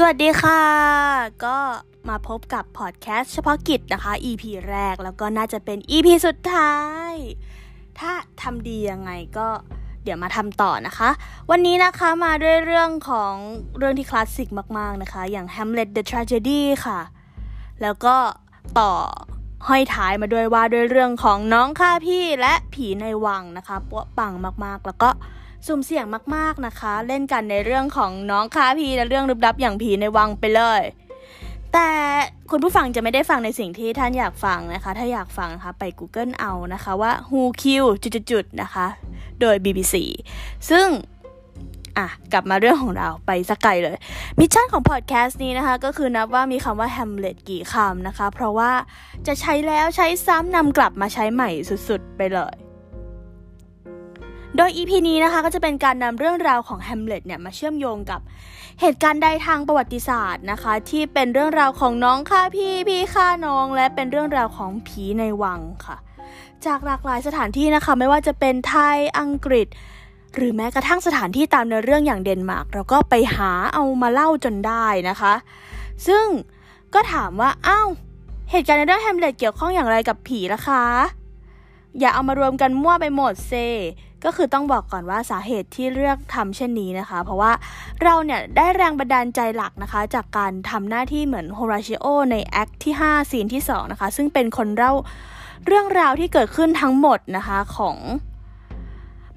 สวัสดีค่ะ ก็มาพบกับพอดแคสต์เฉพาะกิจนะคะ EP แรกแล้วก็น่าจะเป็น EP สุดท้าย ถ้าทำดียังไงก็เดี๋ยวมาทำต่อนะคะ วันนี้นะคะมาด้วยเรื่องของเรื่องที่คลาสสิกมาก ๆ นะคะ อย่าง Hamlet the Tragedy ค่ะ แล้วก็ต่อห้อยท้ายมาด้วยว่าด้วยเรื่องของน้องข้าพี่และผีในวังนะคะปวปังมากๆ แล้วก็ สุ่มเสี่ยงมากๆนะคะ เล่นกันในเรื่องของน้องค้าพีและเรื่องลึกลับอย่างผีในวังไปเลย แต่คุณผู้ฟังจะไม่ได้ฟังในสิ่งที่ท่านอยากฟังนะคะ ถ้าอยากฟังนะคะไป Google เอานะคะว่า Who Kill จุดๆนะคะ โดย BBC ซึ่งอะกลับมาเรื่องของเราไปสักไกลเลย มิชชั่นของพอดแคสต์นี้นะคะ ก็คือนับว่ามีคำว่า Hamlet กี่คำนะคะ เพราะว่าจะใช้แล้วใช้ซ้ำนำกลับมาใช้ใหม่สุดๆ ไปเลย โดย EP นี้นะคะก็จะเป็นการนำเรื่องราวของ Hamlet เนี่ยมาเชื่อมโยงกับเหตุการณ์ใดทางประวัติศาสตร์นะคะ ที่เป็นเรื่องราวของน้องฆ่าพี่พี่ฆ่าน้อง และเป็นเรื่องราวของผีในวังค่ะ จากหลากหลายสถานที่นะคะไม่ว่าจะเป็นไทยอังกฤษ หรือแม้กระทั่งสถานที่ตามในเรื่องอย่างเดนมาร์กเราก็ไปหาเอามาเล่าจนได้นะคะ ซึ่งก็ถามว่าอ้าวเหตุการณ์ในเรื่องแฮมเล็ตเกี่ยวข้องอย่างไรกับผีล่ะคะ อย่าเอามารวมกันมั่วไปหมดเซ ก็คือต้องบอกก่อนว่าสาเหตุที่เลือกทำเช่นนี้นะคะ เพราะว่าเราเนี่ยได้แรงบันดาลใจหลักนะคะ จากการทำหน้าที่เหมือนโฮราชิโอในแอคที่ 5 ซีนที่ 2 นะคะ ซึ่งเป็นคนเล่าเรื่องราวที่เกิดขึ้นทั้งหมดนะคะของ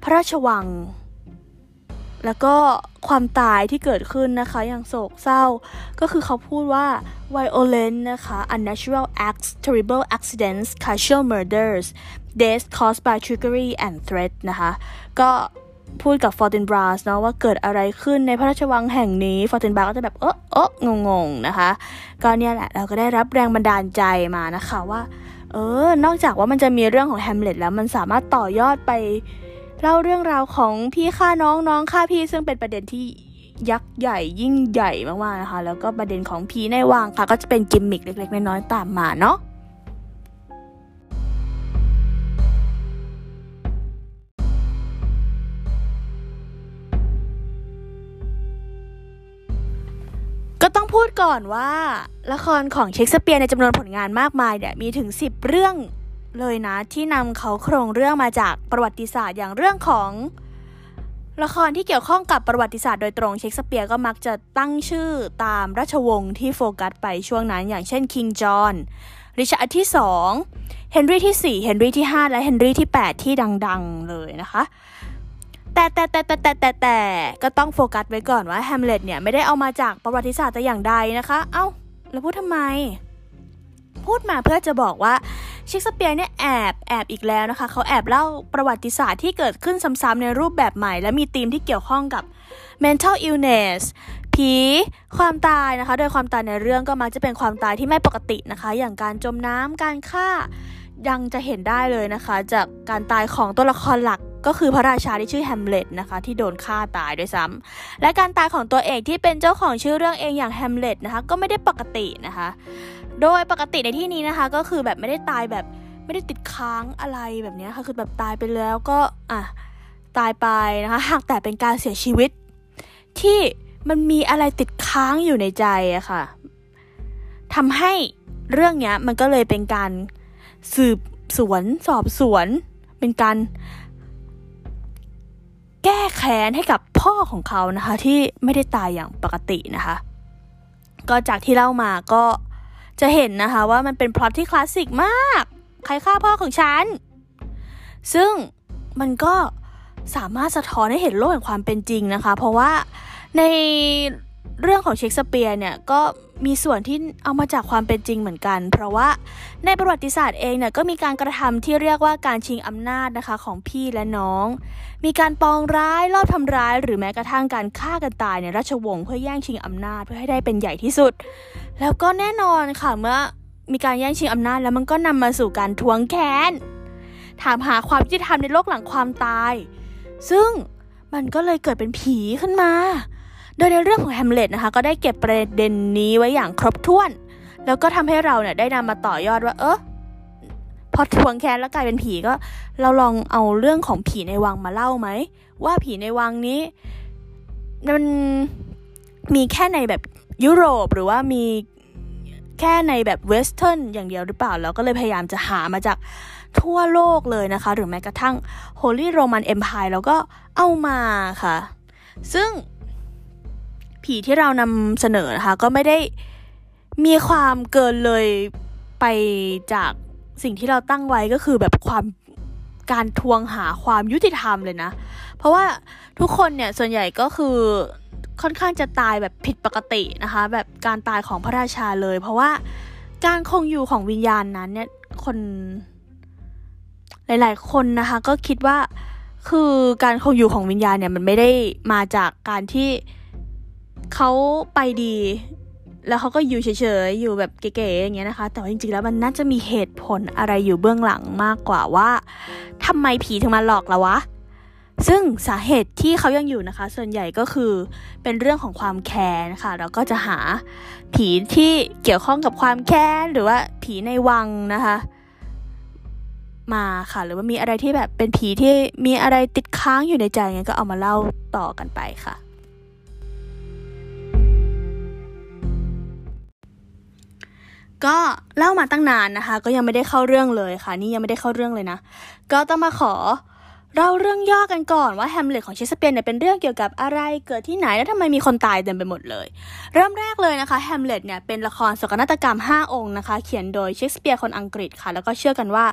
พระราชวัง แล้วก็ความตายที่เกิดขึ้นนะคะ อย่างโศกเศร้า ก็คือเขาพูดว่า violent นะคะ unnatural acts terrible accidents casual murders deaths caused by trickery and threat นะคะ ก็พูดกับฟอร์ตินบราสเนาะว่าเกิดอะไรขึ้นในพระราชวังแห่งนี้ฟอร์ตินบราสก็จะแบบเออเอองงๆนะคะ ก็เนี่ยแหละเราก็ได้รับแรงบันดาลใจมานะคะว่า เออ นอกจากว่ามันจะมีเรื่องของแฮมเล็ตแล้วมันสามารถต่อยอดไป เล่าเรื่องราวของพี่ฆ่าน้องน้องฆ่าพี่ซึ่งเป็นประเด็นที่ยักษ์ใหญ่ยิ่งใหญ่มากๆนะคะ แล้วก็ประเด็นของผีในวังค่ะ ก็จะเป็นกิมมิคเล็กๆ น้อยๆตามมาเนาะก็ต้องพูดก่อนว่าละครของเชคสเปียร์ในจำนวนผลงานมากมายเนี่ยมีถึง 10 เรื่อง เลยนะที่นำเค้าโครงเรื่องมาจากประวัติศาสตร์อย่างเรื่องของ ละครที่เกี่ยวข้องกับประวัติศาสตร์โดยตรงเชคสเปียร์ก็มักจะตั้งชื่อตามราชวงศ์ที่โฟกัสไปช่วงนั้นอย่างเช่นคิงจอห์นริชาร์ดที่2เฮนรี่ที่4เฮนรี่ที่ 5 และเฮนรี่ที่ 8 ที่ดังๆเลยนะคะแต่แต่แต่แต่แต่แต่แต่ก็ต้องโฟกัสไว้ก่อนว่าแฮมเล็ตเนี่ยไม่ได้เอามาจากประวัติศาสตร์แต่อย่างใดนะคะ เอ้า แล้วพูดทำไม พูดมาเพื่อจะบอกว่า เชคสเปียร์เนี่ยแอบแอบอีกแล้วนะคะ เขาแอบเล่าประวัติศาสตร์ที่เกิดขึ้นซ้ำๆในรูปแบบใหม่ และมีธีมที่เกี่ยวข้องกับ mental illness ผีความตายนะคะ โดยความตายในเรื่องก็มักจะเป็นความตายที่ไม่ปกตินะคะ อย่างการจมน้ำการฆ่า ยังจะเห็นได้เลยนะคะ จากการตายของตัวละครหลักก็คือพระราชาที่ชื่อแฮมเล็ตนะคะ ที่โดนฆ่าตายด้วยซ้ำและการตายของตัวเอกที่เป็นเจ้าของชื่อเรื่องเองอย่างแฮมเล็ตนะคะ ก็ไม่ได้ปกตินะคะ โดยปกติในที่นี้นะคะ ก็คือแบบไม่ได้ตายแบบไม่ได้ติดค้างอะไรแบบนี้ค่ะคือแบบตายไปแล้วก็อะตายไปนะคะหากแต่เป็นการเสียชีวิต ที่มันมีอะไรติดค้างอยู่ในใจอะค่ะทำให้เรื่องเนี้ยมันก็เลยเป็นการ สืบสวนสอบสวน เป็นการแก้แค้นให้กับพ่อของเขานะคะ ที่ไม่ได้ตายอย่างปกตินะคะ ก็จากที่เล่ามาก็จะเห็นนะคะว่ามันเป็นพล็อตที่คลาสสิกมาก ใครฆ่าพ่อของฉัน ซึ่งมันก็สามารถสะท้อนให้เห็นโลกแห่งความเป็นจริงนะคะ เพราะว่าในเรื่องของเชคสเปียร์เนี่ยก็ มีส่วนที่เอามาจากความเป็นจริงเหมือนกัน เพราะว่าในประวัติศาสตร์เองเนี่ยก็มีการกระทำที่เรียกว่าการชิงอำนาจนะคะของพี่และน้อง มีการปองร้ายลอบทำร้าย หรือแม้กระทั่งการฆ่ากันตายในราชวงศ์เพื่อแย่งชิงอำนาจเพื่อให้ได้เป็นใหญ่ที่สุด แล้วก็แน่นอนค่ะเมื่อมีการแย่งชิงอำนาจแล้วมันก็นำมาสู่การทวงแค้นถามหาความยุติธรรมในโลกหลังความตาย ซึ่งมันก็เลยเกิดเป็นผีขึ้นมา ดยในเรื่องของแฮมเล็ตนะคะก็ได้เก็บประเด็นนี้ไว้อย่างครบถ้วน แล้วก็ทำให้เราเนี่ยได้นำมาต่อยอดว่า เออพอทวงแค้นแล้วกลายเป็นผีก็ เราลองเอาเรื่องของผีในวังมาเล่าไหม ว่าผีในวังนี้มันมีแค่ในแบบยุโรปหรือว่ามีแค่ในแบบเวสเทิร์นอย่างเดียวหรือเปล่า แล้วก็เลยพยายามจะหามาจากทั่วโลกเลยนะคะ หรือแม้กระทั่ง Holy Roman Empire แล้วก็เอามาค่ะ ซึ่ง ผีที่เรานำเสนอนะคะก็ไม่ได้มีความเกินเลยไปจากสิ่งที่เราตั้งไว้ก็คือแบบความการทวงหาความยุติธรรมเลยนะ เพราะว่าทุกคนเนี่ยส่วนใหญ่ก็คือค่อนข้างจะตายแบบผิดปกตินะคะ แบบการตายของพระราชาเลย เพราะว่าการคงอยู่ของวิญญาณนั้นเนี่ยคนหลาย ๆ คนนะคะก็คิดว่าคือการคงอยู่ของวิญญาณเนี่ยมันไม่ได้มาจากการที่ เขาไปดี แล้วเขาก็อยู่เฉยๆ อยู่แบบเก๋ๆอย่างเงี้ยนะคะ แต่ว่าจริงๆแล้วมันน่าจะมีเหตุผลอะไรอยู่เบื้องหลังมากกว่าว่าทำไมผีถึงมาหลอกเราวะ ซึ่งสาเหตุที่เขายังอยู่นะคะ ส่วนใหญ่ก็คือเป็นเรื่องของความแค้นค่ะเราก็จะหาผีที่เกี่ยวข้องกับความแค้นหรือว่าผีในวังนะคะมาค่ะ หรือว่ามีอะไรที่แบบเป็นผีที่มีอะไรติดค้างอยู่ในใจเงี้ยก็เอามาเล่าต่อกันไปค่ะ ก็เล่ามาตั้งนานนะคะ ก็ยังไม่ได้เข้าเรื่องเลยค่ะ นี่ยังไม่ได้เข้าเรื่องเลยนะ ก็ต้องมาขอเราเรื่องย่อกันก่อนว่าแฮมเล็ตของเชสเปียร์เนี่ยเป็นเรื่องเกี่ยวกับอะไรเกิดที่ไหนแล้วทำไมมีคนตายเต็มไปหมดเลย เริ่มแรกเลยนะคะแฮมเล็ตเนี่ยเป็นละครโศกนาฏกรรม 5 องค์นะคะ เขียนโดยเชสเปียร์คนอังกฤษค่ะ แล้วก็เชื่อกันว่า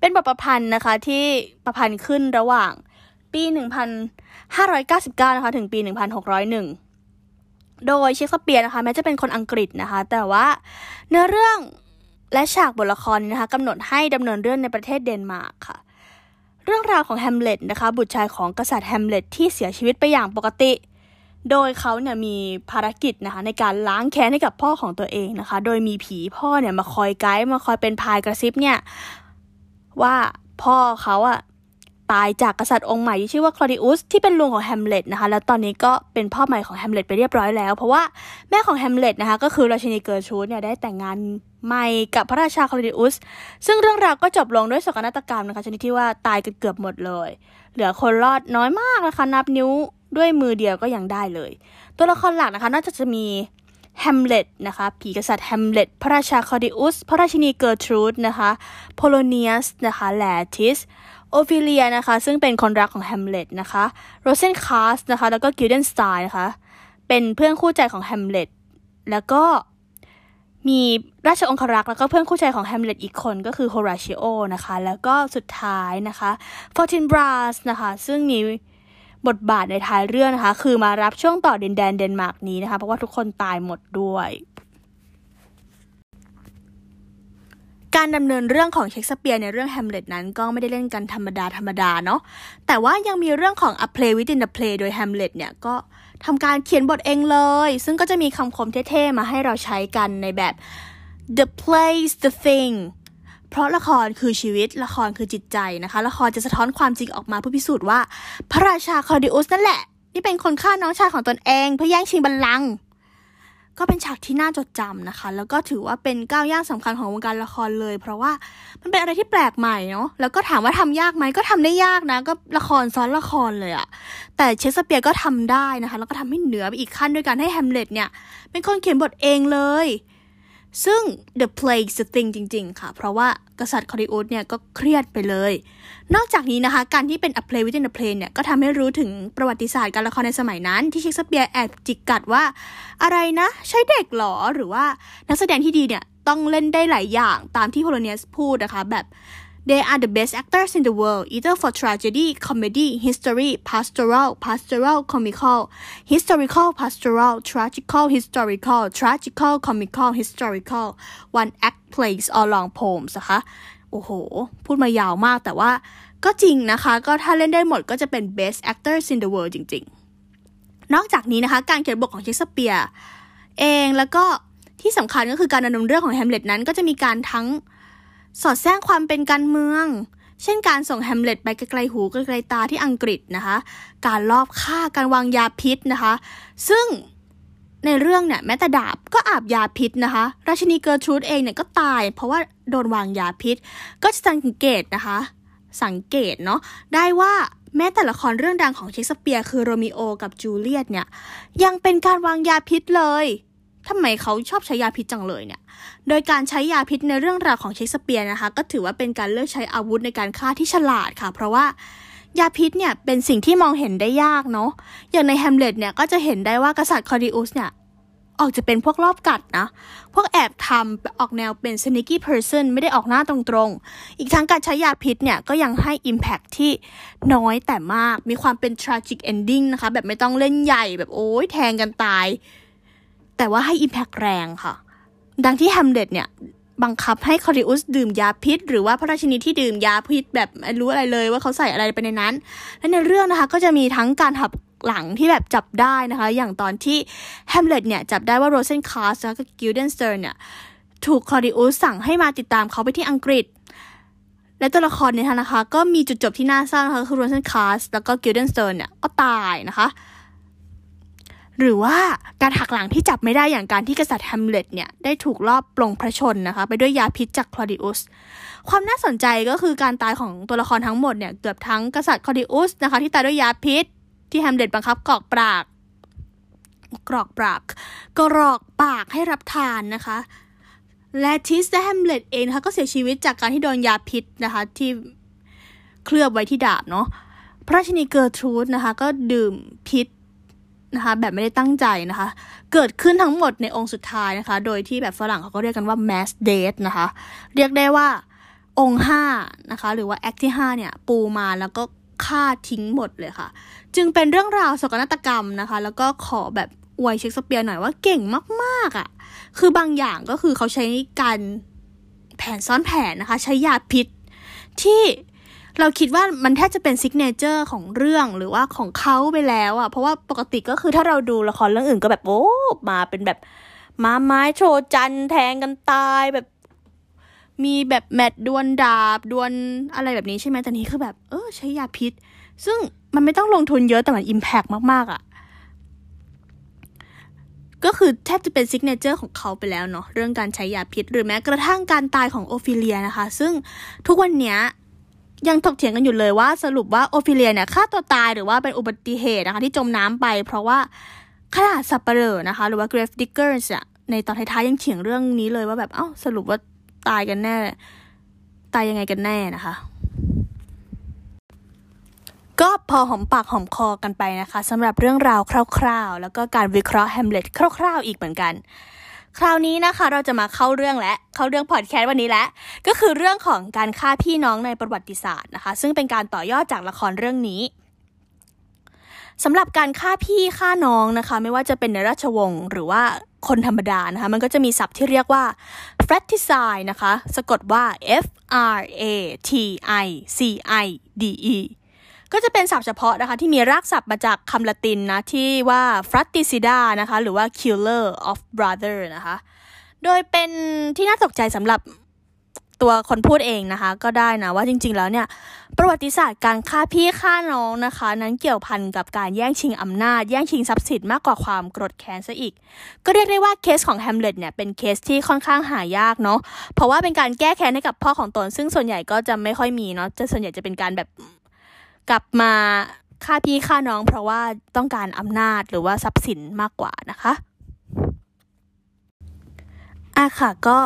เป็นบทประพันธ์นะคะที่ประพันธ์ขึ้นระหว่างปี 1599 นะคะถึงปี 1601 โดยเชคสเปียร์นะคะแม้จะเป็นคนอังกฤษนะคะ แต่ว่าเนื้อเรื่องและฉากบทละครนะคะกำหนดให้ดำเนินเรื่องในประเทศเดนมาร์กค่ะเรื่องราวของแฮมเล็ตนะคะบุตรชายของกษัตริย์แฮมเล็ตที่เสียชีวิตไปอย่างปกติ โดยเขาเนี่ยมีภารกิจนะคะในการล้างแค้นให้กับพ่อของตัวเองนะคะ โดยมีผีพ่อเนี่ยมาคอยไกด์มาคอยเป็นพรายกระซิบเนี่ยว่าพ่อเขาอะ ตายจากกษัตริย์องค์ใหม่ที่ชื่อว่าคลอดิอุสที่เป็นลุงของแฮมเล็ตนะคะ แล้วตอนนี้ก็เป็นพ่อใหม่ของแฮมเล็ตไปเรียบร้อยแล้ว เพราะว่าแม่ของแฮมเล็ตนะคะก็คือราชินีเกิร์ทรูดเนี่ยได้แต่งงานใหม่กับพระราชาคลอดิอุส ซึ่งเรื่องราวก็จบลงด้วยโศกนาฏกรรมนะคะชนิดที่ว่าตายกันเกือบหมดเลย เหลือคนรอดน้อยมากนะคะนับนิ้วด้วยมือเดียวก็ยังได้เลย ตัวละครหลักนะคะนอกจากจะมีแฮมเล็ตนะคะผีกษัตริย์แฮมเล็ตพระราชาคลอดิอุส พระราชินีเกิร์ทรูดนะคะโพโลเนียสนะคะแลร์ทีส โอฟิเลียนะคะ ซึ่งเป็นคนรักของแฮมเล็ตนะคะโรเซนคาสนะคะ แล้วก็กิลเดนสเติร์นนะคะ เป็นเพื่อนคู่ใจของแฮมเล็ตแล้วก็มีราชองครักษ์แล้วก็เพื่อนคู่ใจของแฮมเล็ตอีกคนก็คือโฮราชิโอนะคะ แล้วก็สุดท้ายนะคะฟอร์ตินบราสนะคะ ซึ่งมีบทบาทในท้ายเรื่องนะคะ คือมารับช่วงต่อดินแดนเดนมาร์กนี้นะคะ เพราะว่าทุกคนตายหมดด้วย การดำเนินเรื่องของเชคสเปียร์ในเรื่องแฮมเล็ตนั้นก็ไม่ได้เล่นกันธรรมดาธรรมดาเนาะแต่ว่ายังมีเรื่องของ a play within the play โดยแฮมเล็ตเนี่ยก็ทำการเขียนบทเองเลย ซึ่งก็จะมีคำคมเท่ๆ มาให้เราใช้กันในแบบ the place the thing เพราะละครคือชีวิตละครคือจิตใจนะคะ ละครจะสะท้อนความจริงออกมาเพื่อพิสูจน์ว่า พระราชาคอร์ดิอุสนั่นแหละ ที่เป็นคนฆ่าน้องชายของตนเอง เพื่อแย่งชิงบัลลังก์ ก็เป็นฉากที่น่าจดจำนะคะ แล้วก็ถือว่าเป็นก้าวย่างสำคัญของวงการละครเลย เพราะว่ามันเป็นอะไรที่แปลกใหม่เนาะแล้วก็ถามว่าทำยากไหมก็ทำได้ยากนะ ก็ละครซ้อนละครเลยอะแต่เชสเปียร์ก็ทำได้นะคะ แล้วก็ทำให้เหนือไปอีกขั้นด้วยการให้แฮมเล็ตเนี่ยเป็นคนเขียนบทเองเลย ซึ่ง The Plague the thing จริง ๆ ค่ะ เพราะว่ากษัตริย์คอริโอสเนี่ยก็เครียดไปเลย นอกจากนี้นะคะ การที่เป็น A Play Within a Play เนี่ย ก็ทำให้รู้ถึงประวัติศาสตร์การละครในสมัยนั้น ที่เชคสเปียร์แอบจิกกัดว่า อะไรนะ ใช่เด็กหรอ หรือว่านักแสดงที่ดีเนี่ย ต้องเล่นได้หลายอย่างตามที่โพโลเนียสพูดนะคะ แบบ They are the best actors in the world, either for tragedy, comedy, history, pastoral, pastoral, comical, historical, pastoral, tragical, historical, tragical, comical, historical, one act plays or long poems นะคะ โอ้โห พูดมายาวมากแต่ว่าก็จริงนะคะ ก็ถ้าเล่นได้หมดก็จะเป็น best actors in the world จริง ๆ นอกจากนี้นะคะ การเขียนบทของเชคสเปียร์เองแล้วก็ที่สำคัญก็คือการดำเนินเรื่องของแฮมเล็ตนั้นก็จะมีการทั้ง สอดแทรกความเป็นการเมือง เช่นการส่งแฮมเล็ตไปไกลๆหูไกลๆตาที่อังกฤษนะคะ การลอบฆ่าการวางยาพิษนะคะ ซึ่งในเรื่องเนี่ยแม้แต่ดาบก็อาบยาพิษนะคะ ราชินีเกอร์ทรูดเองเนี่ยก็ตาย เพราะว่าโดนวางยาพิษ ก็จะสังเกตนะคะ สังเกตเนาะได้ว่าแม้แต่ละครเรื่องดังของเชคสเปียร์คือโรมิโอกับจูเลียตเนี่ยยังเป็นการวางยาพิษเลย ทำไมเขาชอบใช้ยาพิษจังเลยเนี่ย โดยการใช้ยาพิษในเรื่องราวของเชคสเปียร์นะคะ ก็ถือว่าเป็นการเลือกใช้อาวุธในการฆ่าที่ฉลาดค่ะ เพราะว่ายาพิษเนี่ยเป็นสิ่งที่มองเห็นได้ยากเนาะ อย่างในแฮมเล็ตเนี่ยก็จะเห็นได้ว่ากษัตริย์คอริอุสเนี่ยออกจะเป็นพวกรอบกัดนะ พวกแอบทำออกแนวเป็น sneaky person ไม่ได้ออกหน้าตรงๆ อีกทั้งการใช้ยาพิษเนี่ย ก็ยังให้ impact ที่น้อยแต่มาก มีความเป็น tragic ending นะคะ แบบไม่ต้องเล่นใหญ่แบบโอ้ยแทงกันตาย แต่ว่าให้ impact แรงค่ะ ดังที่แฮมเล็ตเนี่ยบังคับให้คอริอุสดื่มยาพิษ หรือว่าพระราชินีที่ดื่มยาพิษแบบไม่รู้อะไรเลยว่าเขาใส่อะไรไปในนั้น และในเรื่องนะคะก็จะมีทั้งการหักหลังที่แบบจับได้นะคะ อย่างตอนที่แฮมเล็ตเนี่ยจับได้ว่าโรเซนคาสแล้วก็กิลเดนสเติร์นเนี่ยถูกคลอดิอุสสั่งให้มาติดตามเขาไปที่อังกฤษ และตัวละครเนี่ยนะคะ ก็มีจุดจบที่น่าเศร้านะคะคือโรเซนคาสแล้วก็กิลเดนสเติร์นเนี่ยก็ตายนะคะ หรือว่าการหักหลังที่จับไม่ได้อย่างการที่กษัตริย์แฮมเล็ตเนี่ยได้ถูกลอบปลงพระชนม์นะคะ ไปด้วยยาพิษจากคลอดิอุส ความน่าสนใจก็คือการตายของตัวละครทั้งหมดเนี่ยเกือบทั้งกษัตริย์คลอดิอุสนะคะที่ตายด้วยยาพิษ ที่แฮมเล็ตบังคับกรอกปากกรอกปากกรอกปากให้รับทานนะคะ แลร์ทีสและแฮมเล็ตเองนะคะก็เสียชีวิตจากการที่โดนยาพิษนะคะที่เคลือบไว้ที่ดาบเนาะพระราชินีเกอร์ทรูดนะคะก็ดื่มพิษ นะคะแบบไม่ได้ตั้งใจนะคะ เกิดขึ้นทั้งหมดในองค์สุดท้ายนะคะ โดยที่แบบฝรั่งเขาก็เรียกกันว่า mass death นะคะ เรียกได้ว่าองค์ห้านะคะ หรือว่า act ที่ห้าเนี่ย ปูมาแล้วก็ฆ่าทิ้งหมดเลยค่ะ จึงเป็นเรื่องราวโศกนาฏกรรมนะคะ แล้วก็ขอแบบอวยเชคสเปียร์หน่อยว่าเก่งมากๆอะ่ะ คือบางอย่างก็คือเขาใช้การแผนซ้อนแผนนะคะ ใช้ยาพิษที่ เราคิดว่ามันแทบจะเป็น signature ของเรื่องหรือว่าของเขาไปแล้วอะ่ะ เพราะว่าปกติก็คือถ้าเราดูละครเรื่องอื่นก็แบบโอ้มาเป็นแบบมาไม้โชว์จันแทงกันตายแบบ มีแบบ match ดวลดาบดวลอะไรแบบนี้ใช่ไหมแต่นี้คือแบบ เออใช้ยาพิษ ซึ่งมันไม่ต้องลงทุนเยอะแต่มัน impact มากๆอะ่ะก็คือแทบจะเป็น signature ของเขาไปแล้วเนาะเรื่องการใช้ยาพิษ หรือแม้กระทั่งการตายของโอฟิเลียนะคะ ซึ่งทุกวันเนี้ย ยังถกเถียงกันอยู่เลยว่าสรุปว่าโอฟิเลียเนี่ยฆ่าตัวตายหรือว่าเป็นอุบัติเหตุนะคะที่จมน้ำไป เพราะว่าขนาดสับเปลอนะคะ หรือว่า grave diggers อะในตอนท้ายๆยังเถียงเรื่องนี้เลยว่าแบบเอ้าสรุปว่าตายกันแน่ ตายยังไงกันแน่นะคะ ก็พอหอมปากหอมคอกันไปนะคะสำหรับเรื่องราวคร่าว ๆ แล้วก็การวิเคราะห์แฮมเล็ตคร่าว ๆ อีกเหมือนกัน คราวนี้นะคะเราจะมาเข้าเรื่องและเข้าเรื่องพอดแคสต์วันนี้แล้วก็คือเรื่องของการฆ่าพี่น้องในประวัติศาสตร์นะคะ ซึ่งเป็นการต่อยอดจากละครเรื่องนี้สำหรับการฆ่าพี่ฆ่าน้องนะคะ ไม่ว่าจะเป็นในราชวงศ์หรือว่าคนธรรมดานะคะ มันก็จะมีศัพท์ที่เรียกว่า fratricide นะคะ สะกดว่า F R A T I C I D E ก็จะเป็นศัพท์เฉพาะนะคะ ที่มีรากศัพท์มาจากคำละตินนะ ที่ว่า fratricida นะคะ หรือว่า killer of brother นะคะ โดยเป็นที่น่าตกใจสำหรับตัวคนพูดเองนะคะ ก็ได้นะว่าจริง ๆ แล้วเนี่ย ประวัติศาสตร์การฆ่าพี่ฆ่าน้องนะคะ นั้นเกี่ยวพันกับการแย่งชิงอำนาจ แย่งชิงทรัพย์สินมากกว่าความโกรธแค้นซะอีก ก็เรียกได้ว่าเคสของแฮมเล็ตเนี่ยเป็นเคสที่ค่อนข้างหายากเนาะเพราะว่าเป็นการแก้แค้นให้กับพ่อของตน ซึ่งส่วนใหญ่ก็จะไม่ค่อยมีเนาะจะส่วนใหญ่จะเป็นการแบบ กลับมาฆ่าพี่ฆ่าน้อง เพราะว่าต้องการอำนาจหรือว่าทรัพย์สินมากกว่านะคะอะค่ะก็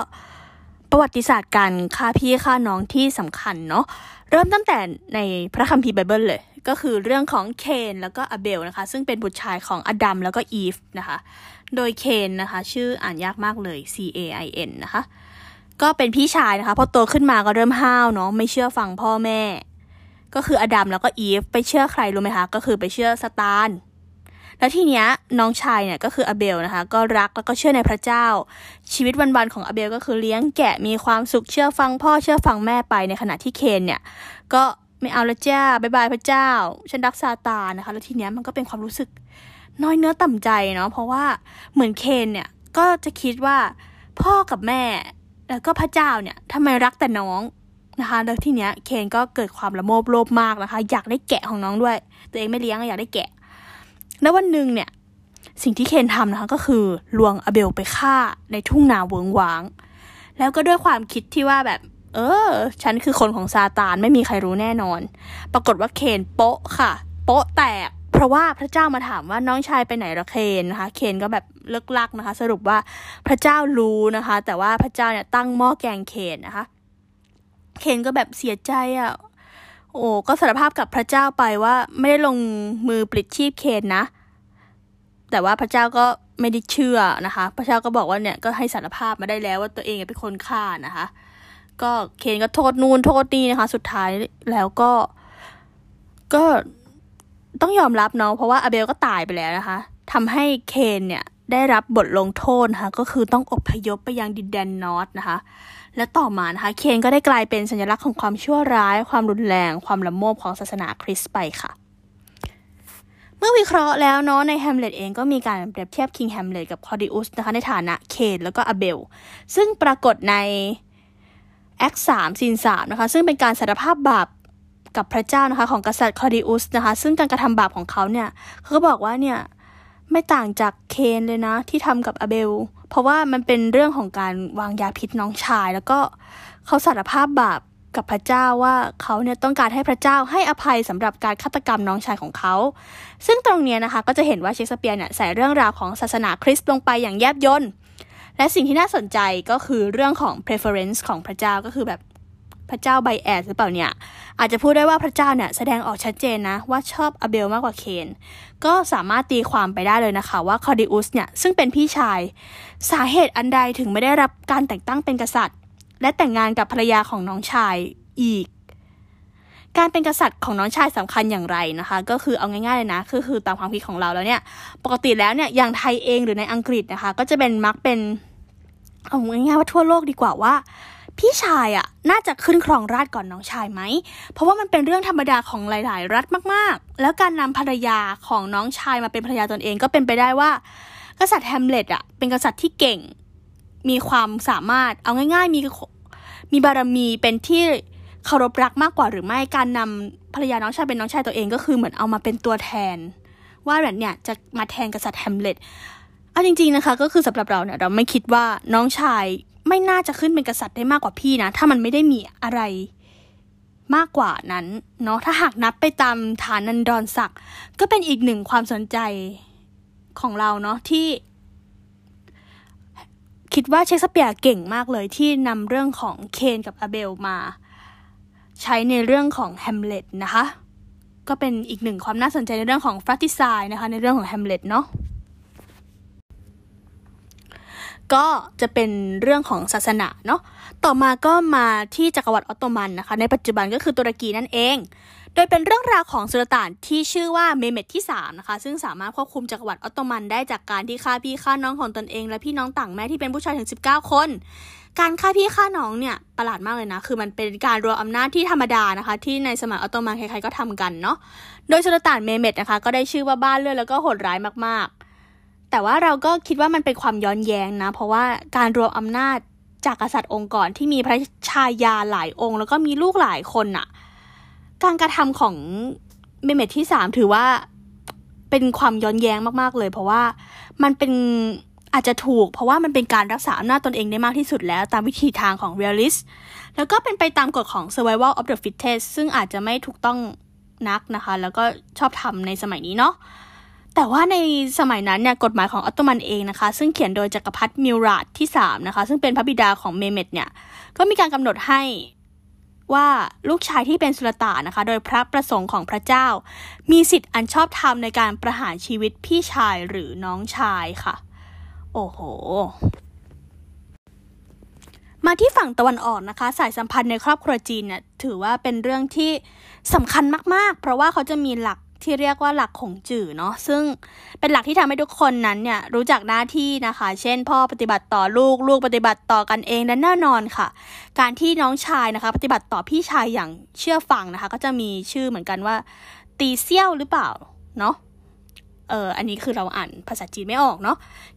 ประวัติศาสตร์การฆ่าพี่ฆ่าน้องที่สำคัญเนาะเริ่มตั้งแต่ในพระคัมภีร์ไบเบิลเลย ก็คือเรื่องของเคนแล้วก็อเบลนะคะ ซึ่งเป็นบุตรชายของอดัมแล้วก็อีฟนะคะ โดยเคนนะคะ ชื่ออ่านยากมากเลย C A I N นะคะ ก็เป็นพี่ชายนะคะพอโตขึ้นมาก็เริ่มห้าวเนาะไม่เชื่อฟังพ่อแม่ ก็คืออดัมแล้วก็อีฟไปเชื่อใครรู้ไหมคะ ก็คือไปเชื่อซาตานแล้วทีเนี้ยน้องชายเนี่ยก็คืออเบลนะคะ ก็รักแล้วก็เชื่อในพระเจ้า ชีวิตวันๆของอเบลก็คือเลี้ยงแกะมีความสุขเชื่อฟังพ่อเชื่อฟังแม่ไปในขณะที่เคนเนี่ย ก็ไม่เอาละจ้าบายบายพระเจ้า ฉันรักซาตานนะคะ แล้วทีเนี้ยมันก็เป็นความรู้สึกน้อยเนื้อต่ำใจเนาะเพราะว่าเหมือนเคนเนี่ยก็จะคิดว่าพ่อกับแม่แล้วก็พระเจ้าเนี่ยทำไมรักแต่น้อง นะคะ แล้วทีเนี้ยเคนก็เกิดความละโมบโลภมากนะคะ อยากได้แกะของน้องด้วย ตัวเองไม่เลี้ยงอยากได้แกะ แล้ววันหนึ่งเนี่ย สิ่งที่เคนทำนะคะก็คือลวงอเบลไปฆ่าในทุ่งนาเวิงวาง แล้วก็ด้วยความคิดที่ว่าแบบ เออ ฉันคือคนของซาตานไม่มีใครรู้แน่นอน ปรากฏว่าเคนโป๊ะค่ะ โป๊ะแตกเพราะว่าพระเจ้ามาถามว่าน้องชายไปไหนละเคนนะคะ เคนก็แบบเลิกลักนะคะ สรุปว่าพระเจ้ารู้นะคะ แต่ว่าพระเจ้าเนี่ยตั้งหม้อแกงเคนนะคะ เคนก็แบบเสียใจอะ่ะ โอ้ก็สารภาพกับพระเจ้าไปว่าไม่ได้ลงมือปลิดชีพเคนนะ แต่ว่าพระเจ้าก็ไม่ได้เชื่อนะคะ พระเจ้าก็บอกว่าเนี่ยก็ให้สารภาพมาได้แล้วว่าตัวเองเป็นคนฆ่านะคะ ก็เคนก็โทษนูนโทษนี่นะคะ สุดท้ายแล้วก็ ก็ต้องยอมรับเนาะเพราะว่าอาเบลก็ตายไปแล้วนะคะทำให้เคนเนี่ยได้รับบทลงโทษนะคะ ก็คือต้องอบพยพไปยังดินแดนนอร์ทนะคะ และต่อมานะคะเคนก็ได้กลายเป็นสัญลักษณ์ของความชั่วร้าย ความรุนแรง ความละโมบของศาสนาคริสต์ไปค่ะเมื่อวิเคราะห์แล้วเนาะในแฮมเล็ตเองก็มีการเปรียบเทียบ King แฮมเล็ตกับคลอดิอุสนะคะในฐานะเคนแล้วก็อาเบล ซึ่งปรากฏใน act สาม scene สามนะคะซึ่งเป็นการสารภาพบาปกับพระเจ้านะคะของกษัตริย์คลอดิอุสนะคะซึ่งการกระทำบาปของเขาเนี่ยเขาก็บอกว่าเนี่ยไม่ต่างจากเคนเลยนะที่ทำกับอาเบล เพราะว่ามันเป็นเรื่องของการวางยาพิษน้องชาย แล้วก็เขาสารภาพบาปกับพระเจ้าว่าเขาเนี่ยต้องการให้พระเจ้าให้อภัยสำหรับการฆาตกรรมน้องชายของเขา ซึ่งตรงนี้นะคะก็จะเห็นว่าเชคสเปียร์เนี่ยใส่เรื่องราวของศาสนาคริสต์ลงไปอย่างแยบยนและสิ่งที่น่าสนใจก็คือเรื่องของ preference ของพระเจ้าก็คือแบบ พระเจ้าไบแอสหรือเปล่าเนี่ย อาจจะพูดได้ว่าพระเจ้าเนี่ยแสดงออกชัดเจนนะ ว่าชอบอเบลมากกว่าเคน ก็สามารถตีความไปได้เลยนะคะ ว่าคอดิอุสเนี่ยซึ่งเป็นพี่ชาย สาเหตุอันใดถึงไม่ได้รับการแต่งตั้งเป็นกษัตริย์ และแต่งงานกับภรรยาของน้องชายอีก การเป็นกษัตริย์ของน้องชายสำคัญอย่างไรนะคะ ก็คือเอาง่ายๆเลยนะคือคือตามความคิดของเราแล้วเนี่ยปกติแล้วเนี่ยอย่างไทยเองหรือในอังกฤษนะคะ ก็จะเป็นมักเป็นเอาง่ายๆว่าทั่วโลกดีกว่าว่า พี่ชายอะ่ะน่าจะขึ้นครองราชก่อนน้องชายไหม เพราะว่ามันเป็นเรื่องธรรมดาของหลาย ๆ รัฐมาก ๆ แล้วการนำภรรยาของน้องชายมาเป็นภรรยาตนเองก็เป็นไปได้ว่า กษัตริย์แฮมเล็ตอะเป็นกษัตริย์ที่เก่ง มีความสามารถ เอาง่าย ๆ มีมีบารมีเป็นที่เคารพรักมากกว่าหรือไม่ การนำภรรยาน้องชายเป็นน้องชายตัวเองก็คือเหมือนเอามาเป็นตัวแทน ว่าแบบเนี่ยจะมาแทนกษัตริย์แฮมเล็ตเอาจริง ๆ นะคะ ก็คือสำหรับเราเนี่ยเราไม่คิดว่าน้องชาย ไม่น่าจะขึ้นเป็นกษัตริย์ได้มากกว่าพี่นะ ถ้ามันไม่ได้มีอะไรมากกว่านั้นเนาะถ้าหากนับไปตามฐานันดรศักดิ์ก็เป็นอีกหนึ่งความสนใจของเราเนาะที่ คิดว่าเชคสเปียร์เก่งมากเลยที่นำเรื่องของเคนกับอาเบลมา ใช้ในเรื่องของแฮมเล็ตนะคะ ก็เป็นอีกหนึ่งความน่าสนใจในเรื่องของฟรัติซายนะคะในเรื่องของแฮมเล็ตเนาะ ก็จะเป็นเรื่องของศาสนาเนาะต่อมาก็มาที่จักรวรรดิออตโตมันนะคะ ในปัจจุบันก็คือตุรกีนั่นเอง โดยเป็นเรื่องราวของสุลต่านที่ชื่อว่าเมเมตที่3นะคะ ซึ่งสามารถควบคุมจักรวรรดิออตโตมันได้จากการที่ฆ่าพี่ฆ่าน้องของตนเอง และพี่น้องต่างแม่ที่เป็นผู้ชายถึง 19 คน การฆ่าพี่ฆ่าน้องเนี่ยประหลาดมากเลยนะ คือมันเป็นการรวมอำนาจที่ธรรมดานะคะ ที่ในสมัยออตโตมันใครๆก็ทำกันเนาะ โดยสุลต่านเมเมตนะคะ ก็ได้ชื่อว่าบ้าเลือดแล้วก็โหดร้ายมากๆ แต่ว่าเราก็คิดว่ามันเป็นความย้อนแย้งนะ เพราะว่าการรวมอำนาจจากกษัตริย์องค์ก่อนที่มีพระชายาหลายองค์ แล้วก็มีลูกหลายคนอะการกระทำของเมเมทที่สามถือว่าเป็นความย้อนแย้งมากๆเลย เพราะว่ามันเป็นอาจจะถูก เพราะว่ามันเป็นการรักษาอำนาจตนเองได้มากที่สุดแล้ว ตามวิธีทางของ realist แล้วก็เป็นไปตามกฎของ survival of the fittest ซึ่งอาจจะไม่ถูกต้องนักนะคะ แล้วก็ชอบทำในสมัยนี้เนาะ แต่ว่าในสมัยนั้นเนี่ยกฎหมายของออตโตมันเองนะคะ ซึ่งเขียนโดยจักรพรรดิมิราดที่3นะคะ ซึ่งเป็นพระบิดาของเมเมตเนี่ย ก็มีการกำหนดให้ว่าลูกชายที่เป็นสุลต่านนะคะ โดยพระประสงค์ของพระเจ้า มีสิทธิ์อันชอบธรรมในการประหารชีวิตพี่ชายหรือน้องชายค่ะ โอ้โห มาที่ฝั่งตะวันออกนะคะ สายสัมพันธ์ในครอบครัวจีนเนี่ยถือว่าเป็นเรื่องที่สำคัญมากๆ เพราะว่าเขาจะมีหลัก ที่เรียกว่าหลักของจื่อเนาะซึ่งเป็นหลักที่ทำให้ทุกคนนั้นเนี่ยรู้จักหน้าที่นะคะ เช่น พ่อปฏิบัติต่อลูกลูกปฏิบัติต่อกันเองและแน่นอนค่ะ การที่น้องชายนะคะ ปฏิบัติต่อพี่ชายอย่างเชื่อฟังนะคะ ก็จะมีชื่อเหมือนกันว่า ตีเซี่ยวหรือเปล่าเนาะเอออันนี้คือเราอ่านภาษาจีนไม่ออกเนาะ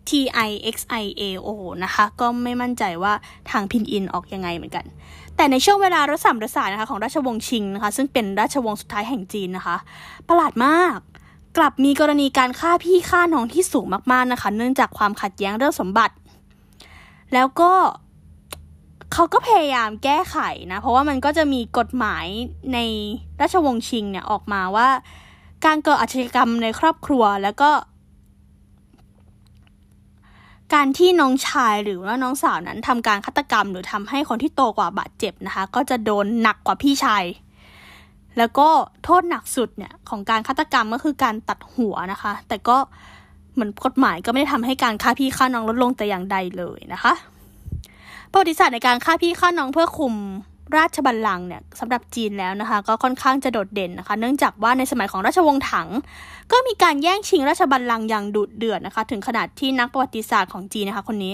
T I X I A O นะคะ ก็ไม่มั่นใจว่าทางพินอินออกยังไงเหมือนกัน แต่ในช่วงเวลารัศมรสายนะคะของราชวงศ์ชิงนะคะ ซึ่งเป็นราชวงศ์สุดท้ายแห่งจีนนะคะ ประหลาดมาก กลับมีกรณีการฆ่าพี่ฆ่าน้องที่สูงมากๆนะคะ เนื่องจากความขัดแย้งเรื่องสมบัติ แล้วก็เขาก็พยายามแก้ไขนะ เพราะว่ามันก็จะมีกฎหมายในราชวงศ์ชิงเนี่ยออกมาว่า การเกิดอาชญากรรมในครอบครัวแล้วก็ การที่น้องชายหรือว่าน้องสาวนั้นทำการฆาตกรรม หรือทำให้คนที่โตกว่าบาดเจ็บนะคะ ก็จะโดนหนักกว่าพี่ชายแล้วก็โทษหนักสุดเนี่ยของการฆาตกรรมก็คือการตัดหัวนะคะ แต่ก็เหมือนกฎหมายก็ไม่ได้ทำให้การฆ่าพี่ฆ่าน้องลดลงแต่อย่างใดเลยนะคะประวัติศาสตร์ในการฆ่าพี่ฆ่าน้องเพื่อคุม ราชบัลลังก์เนี่ยสำหรับจีนแล้วนะคะ ก็ค่อนข้างจะโดดเด่นนะคะ เนื่องจากว่าในสมัยของราชวงศ์ถัง ก็มีการแย่งชิงราชบัลลังก์อย่างดุเดือดนะคะ ถึงขนาดที่นักประวัติศาสตร์ของจีนนะคะคนนี้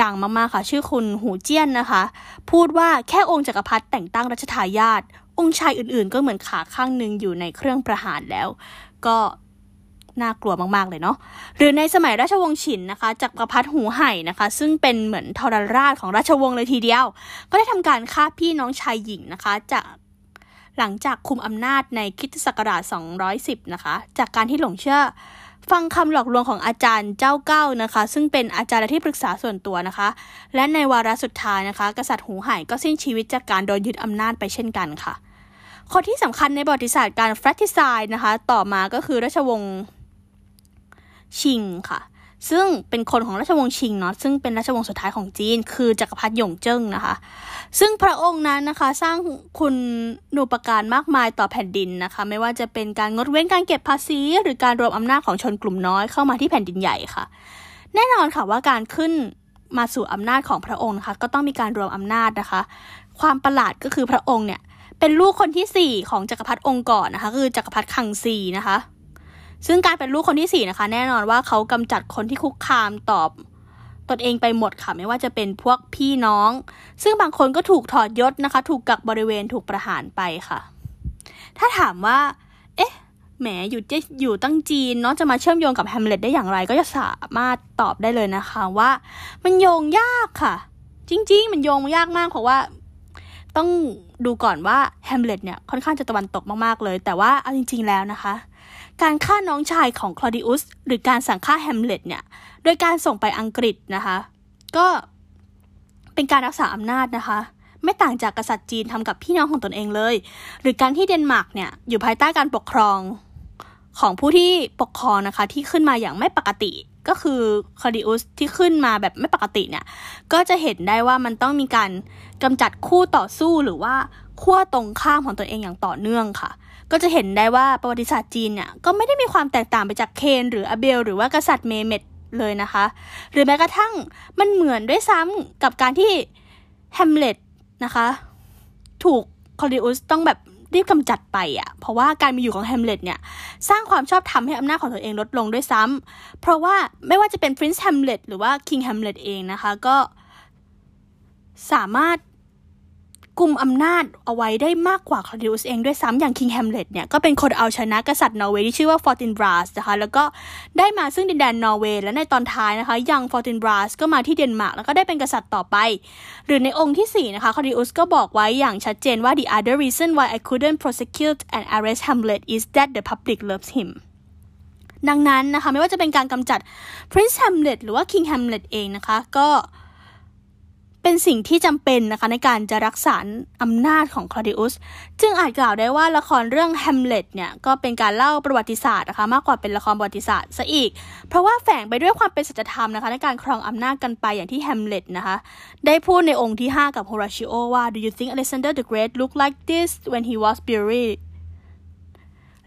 ดังมากๆค่ะ ชื่อคุณหูเจี้ยนนะคะ พูดว่าแค่องค์จักรพรรดิแต่งตั้งรัชทายาทองค์ชายอื่นๆ ก็เหมือนขาข้างหนึ่งอยู่ในเครื่องประหารแล้ว ก็ น่ากลัวมาก ๆ เลยเนาะ หรือในสมัยราชวงศ์ฉินนะคะจักรพรรดิหูไห่นะคะ ซึ่งเป็นเหมือนทรราชของราชวงศ์เลยทีเดียว ก็ได้ทำการฆ่าพี่น้องชายหญิงนะคะ จากหลังจากคุมอำนาจในคิตศักราช 210 นะคะ จากการที่หลงเชื่อฟังคำหลอกลวงของอาจารย์เจ้าเก้านะคะ ซึ่งเป็นอาจารย์และที่ปรึกษาส่วนตัวนะคะ และในวาระสุดท้ายนะคะ กษัตริย์หูไห่ก็สิ้นชีวิตจากการโดนยึดอำนาจไปเช่นกันค่ะ คนที่สำคัญในประวัติศาสตร์การแฟรติไซน์นะคะ ต่อมาก็คือราชวงศ์ ชิงค่ะ ซึ่งเป็นคนของราชวงศ์ชิงเนาะซึ่งเป็นราชวงศ์สุดท้ายของจีน คือจักรพรรดิหยงเจิ้งนะคะ ซึ่งพระองค์นั้นนะคะ สร้างคุณนูปการมากมายต่อแผ่นดินนะคะ ไม่ว่าจะเป็นการงดเว้นการเก็บภาษี หรือการรวมอำนาจของชนกลุ่มน้อยเข้ามาที่แผ่นดินใหญ่ค่ะ แน่นอนค่ะว่าการขึ้นมาสู่อำนาจของพระองค์นะคะก็ต้องมีการรวมอำนาจนะคะ ความประหลาดก็คือพระองค์เนี่ยเป็นลูกคนที่สี่ของจักรพรรดิองค์ก่อนนะคะ คือจักรพรรดิคังซีนะคะ ซึ่งการเป็นลูกคนที่สี่นะคะ แน่นอนว่าเขากำจัดคนที่คุกคามตอบตนเองไปหมดค่ะไม่ว่าจะเป็นพวกพี่น้อง ซึ่งบางคนก็ถูกถอดยศนะคะ ถูกกักบริเวณถูกประหารไปค่ะ ถ้าถามว่า เอ๊ะแหมอยู่จะอยู่ตั้งจีนเนาะจะมาเชื่อมโยงกับแฮมเล็ตได้อย่างไร ก็จะสามารถตอบได้เลยนะคะว่า มันโยงยากค่ะ จริง ๆ มันโยงยากมากเพราะว่า ต้องดูก่อนว่าแฮมเล็ตเนี่ยค่อนข้างจะตะวันตกมากๆเลย แต่ว่าเอาจริง ๆแล้วนะคะ การฆ่าน้องชายของคลอดิอุสหรือการสั่งฆ่าแฮมเล็ตเนี่ย โดยการส่งไปอังกฤษนะคะ ก็เป็นการรักษาอำนาจนะคะ ไม่ต่างจากกษัตริย์จีนทำกับพี่น้องของตนเองเลย หรือการที่เดนมาร์กเนี่ยอยู่ภายใต้การปกครองของผู้ที่ปกครองนะคะที่ขึ้นมาอย่างไม่ปกติก็คือคลอดิอุสที่ขึ้นมาแบบไม่ปกติเนี่ยก็จะเห็นได้ว่ามันต้องมีการกำจัดคู่ต่อสู้หรือว่าขั้วตรงข้ามของตนเองอย่างต่อเนื่องค่ะ ก็จะเห็นได้ว่าประวัติศาสตร์จีนเนี่ยก็ไม่ได้มีความแตกต่างไปจากเคนหรืออเบล หรือว่ากษัตริย์เมเมดเลยนะคะ หรือแม้กระทั่งมันเหมือนด้วยซ้ำกับการที่แฮมเล็ตนะคะ ถูกคลอดิอุสต้องแบบรีบกำจัดไปอะ่ะ เพราะว่าการมีอยู่ของแฮมเล็ตเนี่ย สร้างความชอบธรรมให้อำนาจของตัวเองลดลงด้วยซ้ำเพราะว่าไม่ว่าจะเป็น Prince แฮมเล็ตหรือว่า King แฮมเล็ตเองนะคะ ก็สามารถ กลุ่มอำนาจเอาไว้ได้มากกว่าคลอดิอุสเองด้วยซ้ำอย่าง King แฮมเล็ตเนี่ยก็เป็นคนเอาชนะกษัตริย์นอร์เวย์ที่ชื่อว่าฟอร์ตินบรัสนะคะแล้วก็ได้มาซึ่งดินแดนนอร์เวย์และในตอนท้ายนะคะ Young ฟอร์ตินบรัสก็มาที่เดนมาร์กแล้วก็ได้เป็นกษัตริย์ต่อไป หรือในองก์ที่ 4 นะคะคลอดิอุสก็บอกไว้อย่างชัดเจนว่า the other reason why I couldn't prosecute and arrest Hamlet is that the public loves him ดังนั้นนะคะไม่ว่าจะเป็นการกำจัด Prince Hamlet หรือว่า King Hamlet เองนะคะก็ เป็นสิ่งที่จำเป็นนะคะในการจะรักษาอำนาจของคลอดิอุสจึงอาจกล่าวได้ว่าละครเรื่องแฮมเล็ตเนี่ยก็เป็นการเล่าประวัติศาสตร์นะคะมากกว่าเป็นละครประวัติศาสตร์ซะอีก เพราะว่าแฝงไปด้วยความเป็นสัจธรรมนะคะในการครองอำนาจกันไปอย่างที่แฮมเล็ตนะคะได้พูดในองค์ที่ 5 กับโฮราชิโอว่า Do you think Alexander the Great looked like this when he was buried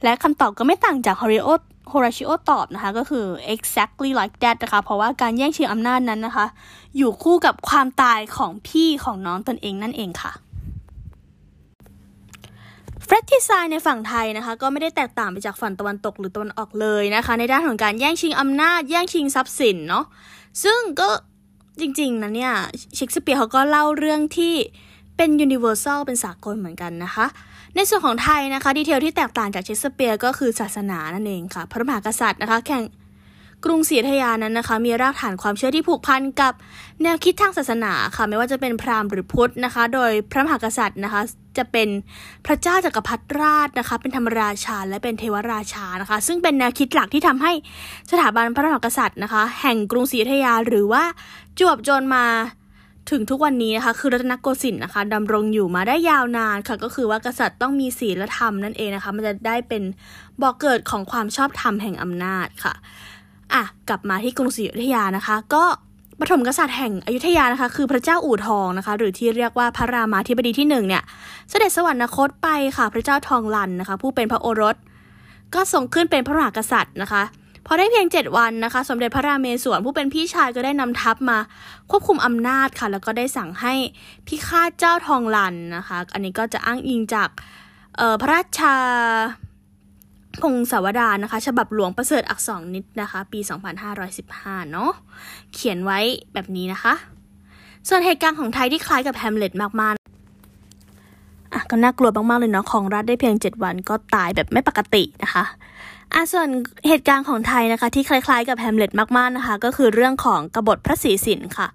และคำตอบก็ไม่ต่างจากฮอริโอ โฮราชิโอตอบนะคะก็คือ exactly like that นะคะ เพราะว่าการแย่งชิงอำนาจนั้นนะคะ อยู่คู่กับความตายของพี่ของน้องตนเองนั่นเองค่ะเฟรดที่ไซในฝั่งไทยนะคะ ก็ไม่ได้แตกต่างไปจากฝั่งตะวันตกหรือตะวันออกเลยนะคะ ในด้านของการแย่งชิงอำนาจ แย่งชิงทรัพย์สินเนาะซึ่งก็จริงๆนะเนี่ยเชคสเปียร์เขาก็เล่าเรื่องที่เป็น universal เป็นสากลเหมือนกันนะคะ ในส่วนของไทยนะคะ detail ที่แตกต่างจากเชคสเปียร์ก็คือศาสนานั่นเองค่ะ พระมหากษัตริย์นะคะแห่งกรุงศรีอยุธยานั้นนะคะ มีรากฐานความเชื่อที่ผูกพันกับแนวคิดทางศาสนาค่ะ ไม่ว่าจะเป็นพราหมณ์หรือพุทธนะคะ โดยพระมหากษัตริย์นะคะ จะเป็นพระเจ้าจากักรพรรดิราชนะคะ เป็นธรรมราชาและเป็นเทวราชานะคะ ซึ่งเป็นแนวคิดหลักที่ทำให้สถาบันพระมหากษัตริย์นะคะ แห่งกรุงศรีอยุธยาหรือว่าจวบจนมา ถึงทุกวันนี้นะคะคือรัตนโกสินทร์นะคะดำรงอยู่มาได้ยาวนานค่ะ ก็คือว่ากษัตริย์ต้องมีศีลธรรมนั่นเองนะคะ มันจะได้เป็นบ่อกเกิดของความชอบธรรมแห่งอำนาจค่ะอะกลับมาที่กรุงศรีอยุธยานะคะ ก็ปฐมกษัตริย์แห่งอยุธยานะคะ คือพระเจ้าอู่ทองนะคะ หรือที่เรียกว่าพระรามาธิบดีที่หนึ่งเนี่ย เสด็จสวรรคตไปค่ะ พระเจ้าทองลันนะคะ ผู้เป็นพระโอรส ก็ทรงขึ้นเป็นพระมหากษัตริย์นะคะ พอได้เพียง 7 วันนะคะ สมเด็จพระราเมศวรผู้เป็นพี่ชายก็ได้นำทัพมา ควบคุมอำนาจค่ะ แล้วก็ได้สั่งให้พิฆาตเจ้าทองลันนะคะ อันนี้ก็จะอ้างอิงจากพระราชาพงศาวดารนะคะ ฉบับหลวงประเสริฐอักษรนิดนะคะ ปี 2515 เนาะเขียนไว้แบบนี้นะคะ ส่วนเหตุการณ์ของไทยที่คล้ายกับแฮมเล็ตมากๆอะก็น่ากลัวมากๆเลยเนาะของรัฐได้เพียง 7 วันก็ตายแบบไม่ปกตินะคะ อะส่วนเหตุการณ์ของไทยนะคะ ที่คล้ายๆกับแฮมเล็ตมากๆนะคะ ก็คือเรื่องของกบฏพระศรีสินค่ะ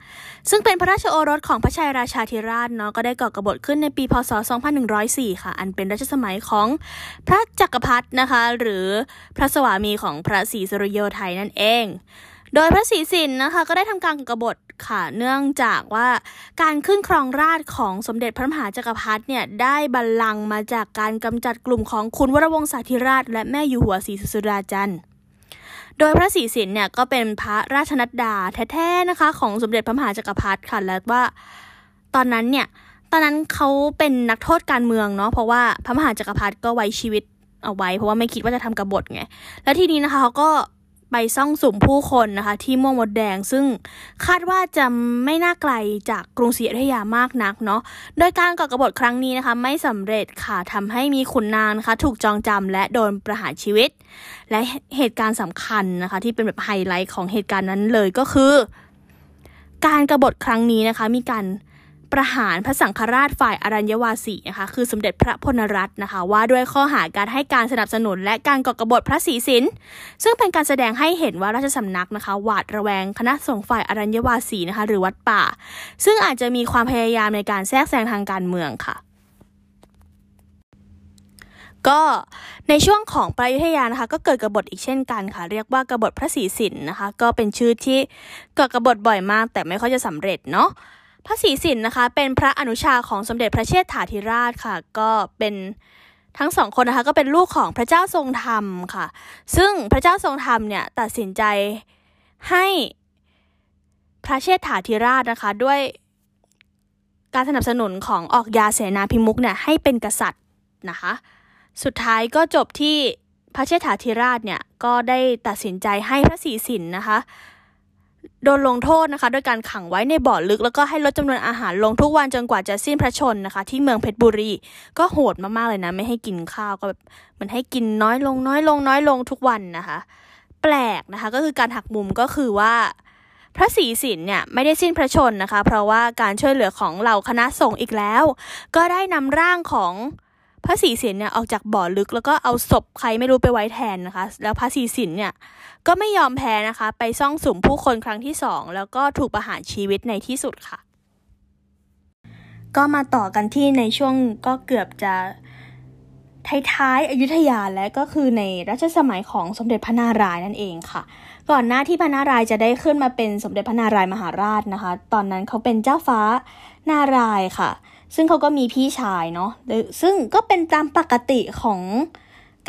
ซึ่งเป็นพระราชโอรสของพระชัยราชาธิราชเนาะก็ได้ก่อกบฏขึ้นในปีพศ 2104 ค่ะ อันเป็นรัชสมัยของพระจักรพรรดินะคะ หรือพระสวามีของพระศรีสุริโยไทยนั่นเอง โดยพระศรีสินนะคะ ก็ได้ทำการกบฏค่ะเนื่องจากว่าการขึ้นครองราชของสมเด็จพระมหาจักรพรรดิเนี่ยได้บัลลังก์มาจากการกำจัดกลุ่มของคุณวรวงศาธิราช และแม่อยู่หัวศรีสุดาจันทร์โดยพระศรีสินเนี่ยก็เป็นพระราชนัดดาแท้ๆนะคะ ของสมเด็จพระมหาจักรพรรดิค่ะและว่าตอนนั้นเนี่ยตอนนั้นเขาเป็นนักโทษการเมืองเนาะเพราะว่าพระมหาจักรพรรดิก็ไว้ชีวิตเอาไว้ เพราะว่าไม่คิดว่าจะทำกบฏไง แล้วทีนี้นะคะเขาก็ ไปซ่องสุมผู้คนนะคะที่ม่วงมดแดง ซึ่งคาดว่าจะไม่น่าไกลจากกรุงศรีอยุธยามากนักเนาะโดยการก่อกบฏครั้งนี้นะคะไม่สำเร็จค่ะทำให้มีขุนนางนะคะถูกจองจำและโดนประหารชีวิต และเหตุการณ์สำคัญนะคะที่เป็นแบบไฮไลท์ของเหตุการณ์นั้นเลยก็คือ การกรบฏครั้งนี้นะคะมีการ ประหารพระสังฆราชฝ่ายอรัญญวาสีนะคะคือสมเด็จพระพลรัตน์นะคะ ว่าด้วยข้อหาการให้การสนับสนุน และการก่อกบฏพระศรีสินซึ่งเป็นการแสดงให้เห็นว่าราชสำนักนะคะหวาดระแวงคณะสงฆ์ฝ่ายอรัญญวาสีนะคะหรือวัดป่า ซึ่งอาจจะมีความพยายามในการแทรกแซงทางการเมืองค่ะก็ในช่วงของปรยุทยานะคะ ก็เกิดกบฏอีกเช่นกันค่ะ เรียกว่ากบฏพระศรีสินนะคะ ก็เป็นชื่อที่เกิดกบฏบ่อยมาก แต่ไม่ค่อยจะสำเร็จเนาะ พระศรีสินนะคะ เป็นพระอนุชาของสมเด็จพระเชษฐาธิราชค่ะ ก็เป็นทั้งสองคนนะคะก็เป็นลูกของพระเจ้าทรงธรรมค่ะ ซึ่งพระเจ้าทรงธรรมเนี่ยตัดสินใจให้พระเชษฐาธิราชนะคะ ด้วยการสนับสนุนของออกยาเสนาพิมุกเนี่ยให้เป็นกษัตริย์นะคะ สุดท้ายก็จบที่พระเชษฐาธิราชเนี่ยก็ได้ตัดสินใจให้พระศรีสินนะคะ โดนลงโทษนะคะ โดยการขังไว้ในบ่อลึก แล้วก็ให้ลดจำนวนอาหารลงทุกวันจนกว่าจะสิ้นพระชนนะคะ ที่เมืองเพชรบุรี ก็โหดมากๆเลยนะ ไม่ให้กินข้าวก็แบบมันให้กินน้อยลงน้อยลงน้อยลงทุกวันนะคะ แปลกนะคะก็คือการหักมุมก็คือว่าพระศรีสินเนี่ยไม่ได้สิ้นพระชนนะคะ เพราะว่าการช่วยเหลือของเหล่าคณะสงฆ์อีกแล้ว ก็ได้นำร่างของพระศรีสินเนี่ยออกจากบ่อลึกแล้วก็เอาศพใครไม่รู้ไปไว้แทนนะคะ แล้วพระศรีสินเนี่ย ก็ไม่ยอมแพ้นะคะ ไปซ่องสุมผู้คนครั้งที่สองแล้วก็ถูกประหารชีวิตในที่สุดค่ะ ก็มาต่อกันที่ในช่วงก็เกือบจะท้ายๆอยุธยาและก็คือในรัชสมัยของสมเด็จพระนารายณ์นั่นเองค่ะ ก่อนหน้าที่พระนารายณ์จะได้ขึ้นมาเป็นสมเด็จพระนารายณ์มหาราชนะคะ ตอนนั้นเขาเป็นเจ้าฟ้านารายณ์ค่ะ ซึ่งเขาก็มีพี่ชายเนาะซึ่งก็เป็นตามปกติของ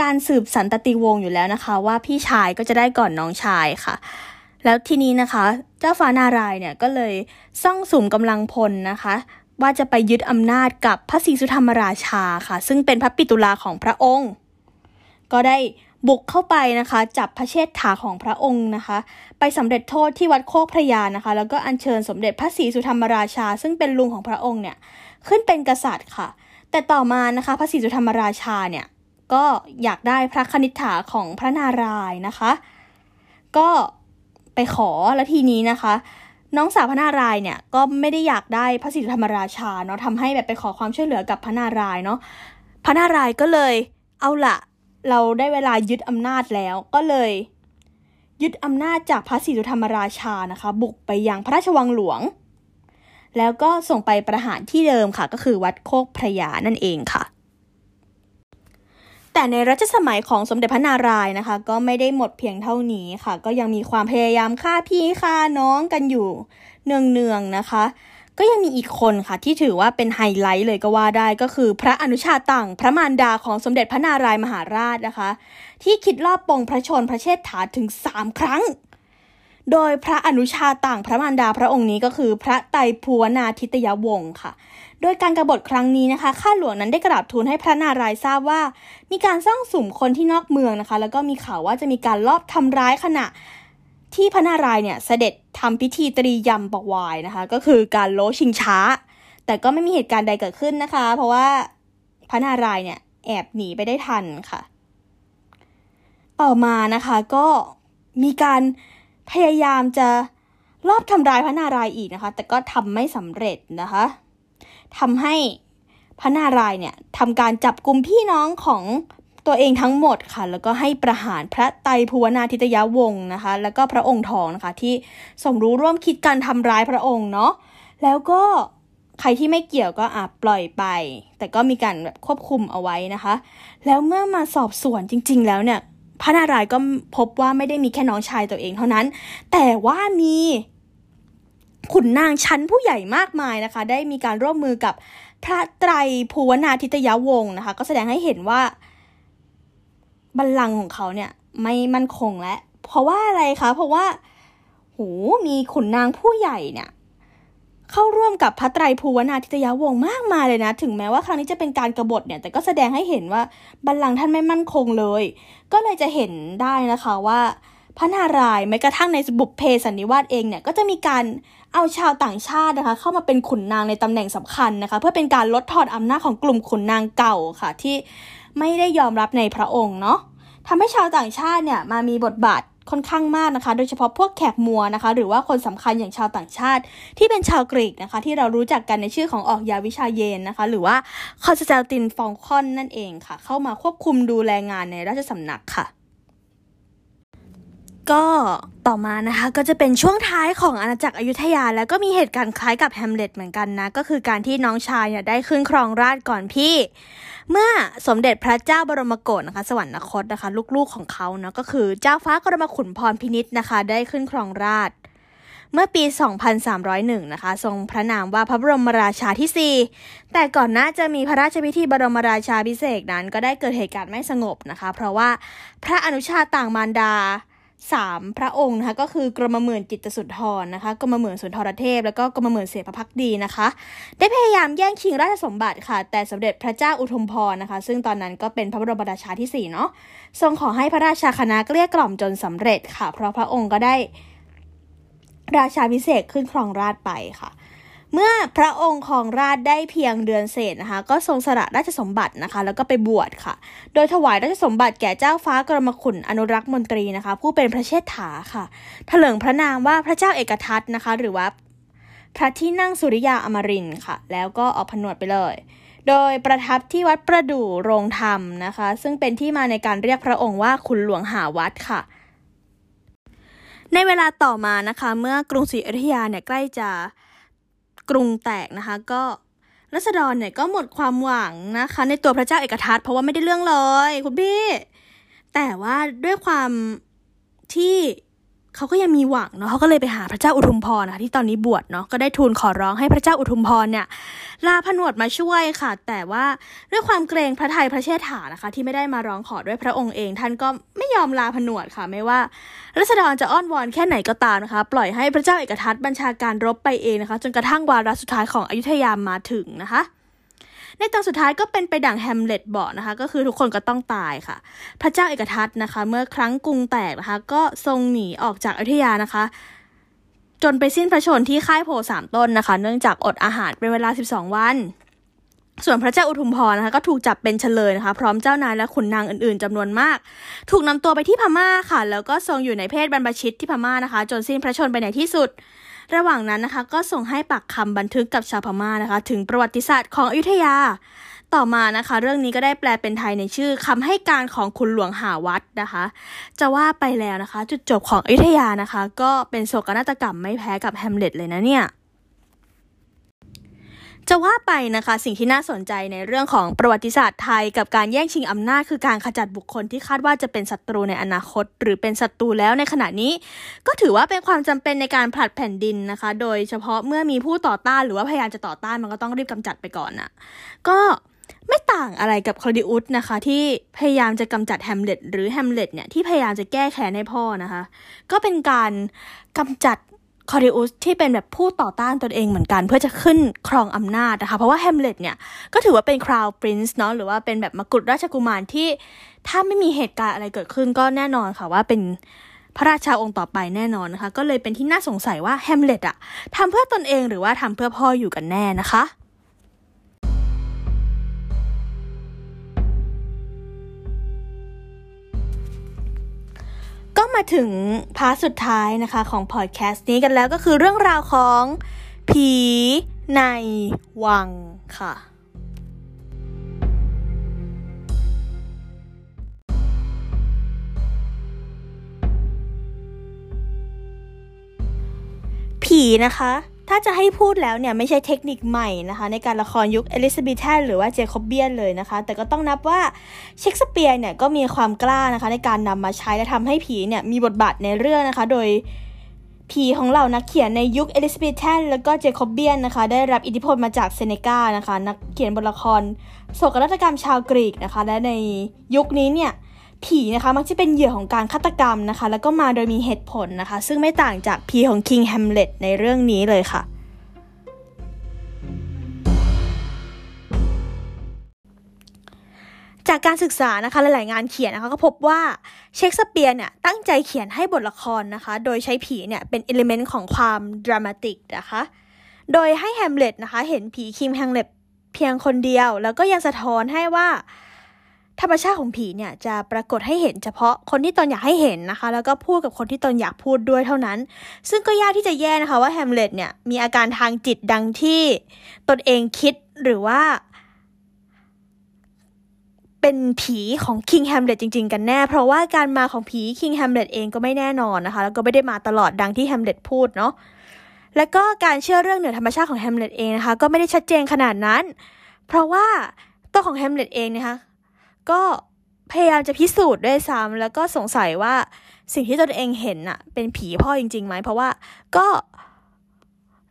การสืบสันตติวงศ์อยู่แล้วนะคะ ว่าพี่ชายก็จะได้ก่อนน้องชายค่ะ แล้วทีนี้นะคะ เจ้าฟ้านารายเนี่ยก็เลยซ่องสุมกำลังพลนะคะ ว่าจะไปยึดอำนาจกับพระศรีสุธรรมราชาค่ะ ซึ่งเป็นพระปิตุลาของพระองค์ ก็ได้บุกเข้าไปนะคะ จับพระเชษฐาของพระองค์นะคะ ไปสำเร็จโทษที่วัดโคกพระยานะคะ แล้วก็อัญเชิญสมเด็จพระศรีสุธรรมราชา ซึ่งเป็นลุงของพระองค์เนี่ยขึ้นเป็นกษัตริย์ค่ะ แต่ต่อมานะคะ พระศรีสุธรรมราชาเนี่ย ก็อยากได้พระคณิษฐาของพระนารายณ์นะคะ ก็ไปขอแล้วทีนี้นะคะ น้องสาวพระนารายณ์เนี่ยก็ไม่ได้อยากได้พระศรีสุธรรมราชาเนาะทำให้แบบไปขอความช่วยเหลือกับพระนารายณ์เนาะพระนารายณ์ก็เลยเอาละเราได้เวลายึดอำนาจแล้วก็เลย ยึดอำนาจจากพระศรีสุธรรมราชานะคะ บุกไปยังพระราชวังหลวง แล้วก็ส่งไปประหารที่เดิมค่ะ ก็คือวัดโคกพระยานั่นเองค่ะ แต่ในรัชสมัยของสมเด็จพระนารายณ์นะคะ ก็ไม่ได้หมดเพียงเท่านี้ค่ะ ก็ยังมีความพยายามฆ่าพี่ฆ่าน้องกันอยู่เนืองๆนะคะ ก็ยังมีอีกคนค่ะที่ถือว่าเป็นไฮไลท์เลยก็ว่าได้ก็คือพระอนุชาต่างพระมารดาของสมเด็จพระนารายมหาราชนะคะ ที่คิดรอบปองพระชนพระเชษฐาถึงสามครั้ง โดยพระอนุชาต่างพระมารดาพระองค์นี้ก็คือพระไตรภูวนาทิตยวงศ์ค่ะ โดยการกรบฏครั้งนี้นะคะ ข้าหลวงนั้นได้กราบทูลให้พระนารายณ์ทราบว่า มีการซ่องสุ่มคนที่นอกเมืองนะคะ แล้วก็มีข่าวว่าจะมีการลอบทำร้ายขณะที่พระนารายณ์เนี่ยเสด็จทำพิธีตรียำปวายนะคะ ก็คือการโลชิงช้า แต่ก็ไม่มีเหตุการณ์ใดเกิดขึ้นนะคะ เพราะว่าพระนารายณ์เนี่ยแอบหนีไปได้ทันค่ะ ต่อมานะคะก็มีการพยายามจะรอบทำร้ายพระนารายณ์อีกนะคะ แต่ก็ทำไม่สำเร็จนะคะ ทำให้พระนารายณ์เนี่ยทำการจับกลุ่มพี่น้องของตัวเองทั้งหมดค่ะ แล้วก็ให้ประหารพระไตรภูวนาทิตยวงศ์นะคะ แล้วก็พระองค์ทองนะคะ ที่สมรู้ร่วมคิดการทำร้ายพระองค์เนาะแล้วก็ใครที่ไม่เกี่ยวก็อาจปล่อยไป แต่ก็มีการแบบควบคุมเอาไว้นะคะ แล้วเมื่อมาสอบสวนจริง ๆ แล้วเนี่ยพระนารายณ์ก็พบว่าไม่ได้มีแค่น้องชายตัวเองเท่านั้น แต่ว่ามี ขุนนางชั้นผู้ใหญ่มากมายนะคะ ได้มีการร่วมมือกับพระไตรภูวนาทิตยวงศ์นะคะ ก็แสดงให้เห็นว่าบัลลังก์ของเขาเนี่ยไม่มั่นคงและเพราะว่าอะไรคะ เพราะว่าโหมีขุนนางผู้ใหญ่เนี่ย เข้าร่วมกับพระไตรภูวนาทิตยวงศ์มากมายเลยนะ ถึงแม้ว่าครั้งนี้จะเป็นการกรบฏเนี่ย แต่ก็แสดงให้เห็นว่าบัลลังก์ท่านไม่มั่นคงเลย ก็เลยจะเห็นได้นะคะว่าพระนารายณ์แม้กระทั่งในบุพเพสันนิวาสเองเนี่ยก็จะมีการ เอาชาวต่างชาตินะคะเข้ามาเป็นขุนนางในตำแหน่งสำคัญนะคะเพื่อเป็นการลดทอนอำนาจของกลุ่มขุนนางเก่าค่ะที่ไม่ได้ยอมรับในพระองค์เนาะทำให้ชาวต่างชาติเนี่ยมามีบทบาทค่อนข้างมากนะคะ โดยเฉพาะพวกแขกมัวนะคะ หรือว่าคนสำคัญอย่างชาวต่างชาติ ที่เป็นชาวกรีกนะคะ ที่เรารู้จักกันในชื่อของออกยาวิชาเยนนะคะ หรือว่าคอนสแตลตินฟองคอนนั่นเองค่ะ เข้ามาควบคุมดูแลงานในราชสำนักค่ะ ก็ต่อมานะคะก็จะเป็นช่วงท้ายของอาณาจักรอยุธยา แล้วก็มีเหตุการณ์คล้ายกับแฮมเล็ตเหมือนกันนะ ก็คือการที่น้องชายเนี่ยได้ขึ้นครองราชก่อนพี่ เมื่อสมเด็จพระเจ้าบรมโกศนะคะ สวรรคตนะคะ ลูกๆของเขาเนาะก็คือเจ้าฟ้ากรมขุนพรพินิษนะคะ ได้ขึ้นครองราชเมื่อปี 2301 นะคะ ทรงพระนามว่าพระบรมราชาที่ 4 แต่ก่อนหน้าจะมีพระราชพิธีบรมราชาพิเศษนั้น ก็ได้เกิดเหตุการณ์ไม่สงบนะคะ เพราะว่าพระอนุชาต่างมารดา สามพระองค์นะคะก็คือกรมหมื่นจิตสุนทรนะคะกรมหมื่นสุนทรเทพ แล้วก็กรมหมื่นเสพพักดีนะคะ ได้พยายามแย่งชิงราชสมบัติค่ะ แต่สมเด็จพระเจ้าอุทุมพรนะคะ ซึ่งตอนนั้นก็เป็นพระบรมราชาที่สี่เนาะทรงขอให้พระราชาคณะเกลี้ยกล่อมจนสำเร็จค่ะ เพราะพระองค์ก็ได้ราชาพิเศษขึ้นครองราชไปค่ะ เมื่อพระองค์ของราชได้เพียงเดือนเศษนะคะ ก็ทรงสละราชสมบัตินะคะ แล้วก็ไปบวชค่ะ โดยถวายราชสมบัติแก่เจ้าฟ้ากรมขุนอนุรักษ์มนตรีนะคะ ผู้เป็นพระเชษฐาค่ะถลิงพระนามว่าพระเจ้าเอกทัตนะคะ หรือว่าพระที่นั่งสุริยาอมรินค่ะ แล้วก็ออกผนวดไปเลย โดยประทับที่วัดประดู่โรงธรรมนะคะ ซึ่งเป็นที่มาในการเรียกพระองค์ว่าขุนหลวงหาวัดค่ะ ในเวลาต่อมานะคะ เมื่อกรุงศรีอยุธยาเนี่ยใกล้จะ กรุงแตกนะคะก็รัษฎรเนี่ยก็หมดความหวังนะคะ ในตัวพระเจ้าเอกทัตเพราะว่าไม่ได้เรื่องเลยคุณพี่ แต่ว่าด้วยความที่ เขาก็ยังมีหวังเนาะเขาก็เลยไปหาพระเจ้าอุทุมพรนะคะที่ตอนนี้บวชเนาะก็ได้ทูลขอร้องให้พระเจ้าอุทุมพรเนี่ยลาผนวดมาช่วยค่ะ แต่ว่าด้วยความเกรงพระไทยพระเชษฐานะคะ ที่ไม่ได้มาร้องขอด้วยพระองค์เอง ท่านก็ไม่ยอมลาผนวดค่ะ ไม่ว่ารัษฎรจะอ้อนวอนแค่ไหนก็ตามนะคะ ปล่อยให้พระเจ้าเอกทัตบัญชาการรบไปเองนะคะ จนกระทั่งวาระสุดท้ายของอยุธยามาถึงนะคะ ในตอนสุดท้ายก็เป็นไปดั่งแฮมเล็ตบอกนะคะ ก็คือทุกคนก็ต้องตายค่ะ พระเจ้าเอกทัตนะคะ เมื่อครั้งกรุงแตกนะคะ ก็ทรงหนีออกจากอยุธยานะคะ จนไปสิ้นพระชนที่ค่ายโพสามต้นนะคะ เนื่องจากอดอาหารเป็นเวลา 12 วัน ส่วนพระเจ้าอุทุมพรนะคะ ก็ถูกจับเป็นเฉลยนะคะ พร้อมเจ้านายและขุนนางอื่นๆจำนวนมาก ถูกนำตัวไปที่พม่าค่ะ แล้วก็ทรงอยู่ในเพศบรรพชิตที่พม่านะคะ จนสิ้นพระชนไปในที่สุด ระหว่างนั้นนะคะก็ส่งให้ปักคำบันทึกกับชาวพม่านะคะ ถึงประวัติศาสตร์ของอยุธยา ต่อมานะคะ เรื่องนี้ก็ได้แปลเป็นไทยในชื่อคำให้การของคุณหลวงหาวัดนะคะ จะว่าไปแล้วนะคะ จุดจบของอยุธยานะคะ ก็เป็นโศกนาฏกรรมไม่แพ้กับแฮมเล็ตเลยนะเนี่ย จะว่าไปนะคะสิ่งที่น่าสนใจในเรื่องของประวัติศาสตร์ไทยกับการแย่งชิงอำนาจคือการขจัดบุคคลที่คาดว่าจะเป็นศัตรูในอนาคต หรือเป็นศัตรูแล้วในขณะนี้ ก็ถือว่าเป็นความจำเป็นในการผลัดแผ่นดินนะคะ โดยเฉพาะเมื่อมีผู้ต่อต้านหรือว่าพยายามจะต่อต้านมันก็ต้องรีบกำจัดไปก่อนนะก็ไม่ต่างอะไรกับคลอดิอุสนะคะ ที่พยายามจะกำจัดแฮมเล็ตหรือแฮมเล็ตเนี่ยที่พยายามจะแก้แค้นให้พ่อนะคะ ก็เป็นการกำจัด คลอดิอุสที่เป็นแบบผู้ต่อต้านตนเองเหมือนกัน เพื่อจะขึ้นครองอำนาจนะคะ เพราะว่าแฮมเล็ตเนี่ยก็ถือว่าเป็น crown prince เนาะหรือว่าเป็นแบบมกุฎราชกุมารที่ถ้าไม่มีเหตุการณ์อะไรเกิดขึ้นก็แน่นอนค่ะว่าเป็นพระราชาองค์ต่อไปแน่นอนนะคะ ก็เลยเป็นที่น่าสงสัยว่าแฮมเล็ตอะทำเพื่อตนเองหรือว่าทำเพื่อพ่ออยู่กันแน่นะคะ ก็มาถึง part สุดท้ายนะคะของพอดแคสต์นี้กันแล้วก็คือเรื่องราวของผีในวังค่ะผีนะคะ ถ้าจะให้พูดแล้วเนี่ยไม่ใช่เทคนิคใหม่นะคะ ในการละครยุค Elizabethan หรือว่า Jacobean เลยนะคะ แต่ก็ต้องนับว่าเชคสเปียร์เนี่ยก็มีความกล้านะคะ ในการนำมาใช้และทำให้ผีเนี่ยมีบทบาทในเรื่องนะคะ โดยผีของเหล่านักเขียนในยุค Elizabethan แล้วก็ Jacobean นะคะ ได้รับอิทธิพลมาจากเซเนกานะคะ นักเขียนบทละครโศกนาฏกรรมชาวกรีกนะคะ และในยุคนี้เนี่ย ผีนะคะมักจะเป็นเหยื่อของการฆาตกรรมนะคะ แล้วก็มาโดยมีเหตุผลนะคะ ซึ่งไม่ต่างจากผีของคิงแฮมเล็ตในเรื่องนี้เลยค่ะ จากการศึกษานะคะหลายๆงานเขียนนะคะก็พบว่าเชคสเปียร์เนี่ยตั้งใจเขียนให้บทละครนะคะ โดยใช้ผีเนี่ยเป็นอิเลเมนต์ของความดรามาติกนะคะโดยให้แฮมเล็ตนะคะเห็นผีคิมแฮมเล็ตเพียงคนเดียว แล้วก็ยังสะท้อนให้ว่า ธรรมชาติของผีเนี่ยจะปรากฏให้เห็นเฉพาะคนที่ตนอยากให้เห็นนะคะ แล้วก็พูดกับคนที่ตนอยากพูดด้วยเท่านั้น ซึ่งก็ยากที่จะแยกนะคะว่าแฮมเล็ตเนี่ยมีอาการทางจิตดังที่ตนเองคิดหรือว่า เป็นผีของ King แฮมเล็ตจริง ๆ กันแน่ เพราะว่าการมาของผี King แฮมเล็ตเองก็ไม่แน่นอนนะคะ แล้วก็ไม่ได้มาตลอดดังที่แฮมเล็ตพูดเนาะและก็การเชื่อเรื่องเหนือธรรมชาติของแฮมเล็ตเองนะคะก็ไม่ได้ชัดเจนขนาดนั้น เพราะว่าตัวของแฮมเล็ตเองนะคะ ก็พยายามจะพิสูจน์ด้วยซ้ำแล้วก็สงสัยว่าสิ่งที่ตนเองเห็นน่ะ เป็นผีพ่อจริงๆไหมเพราะว่าก็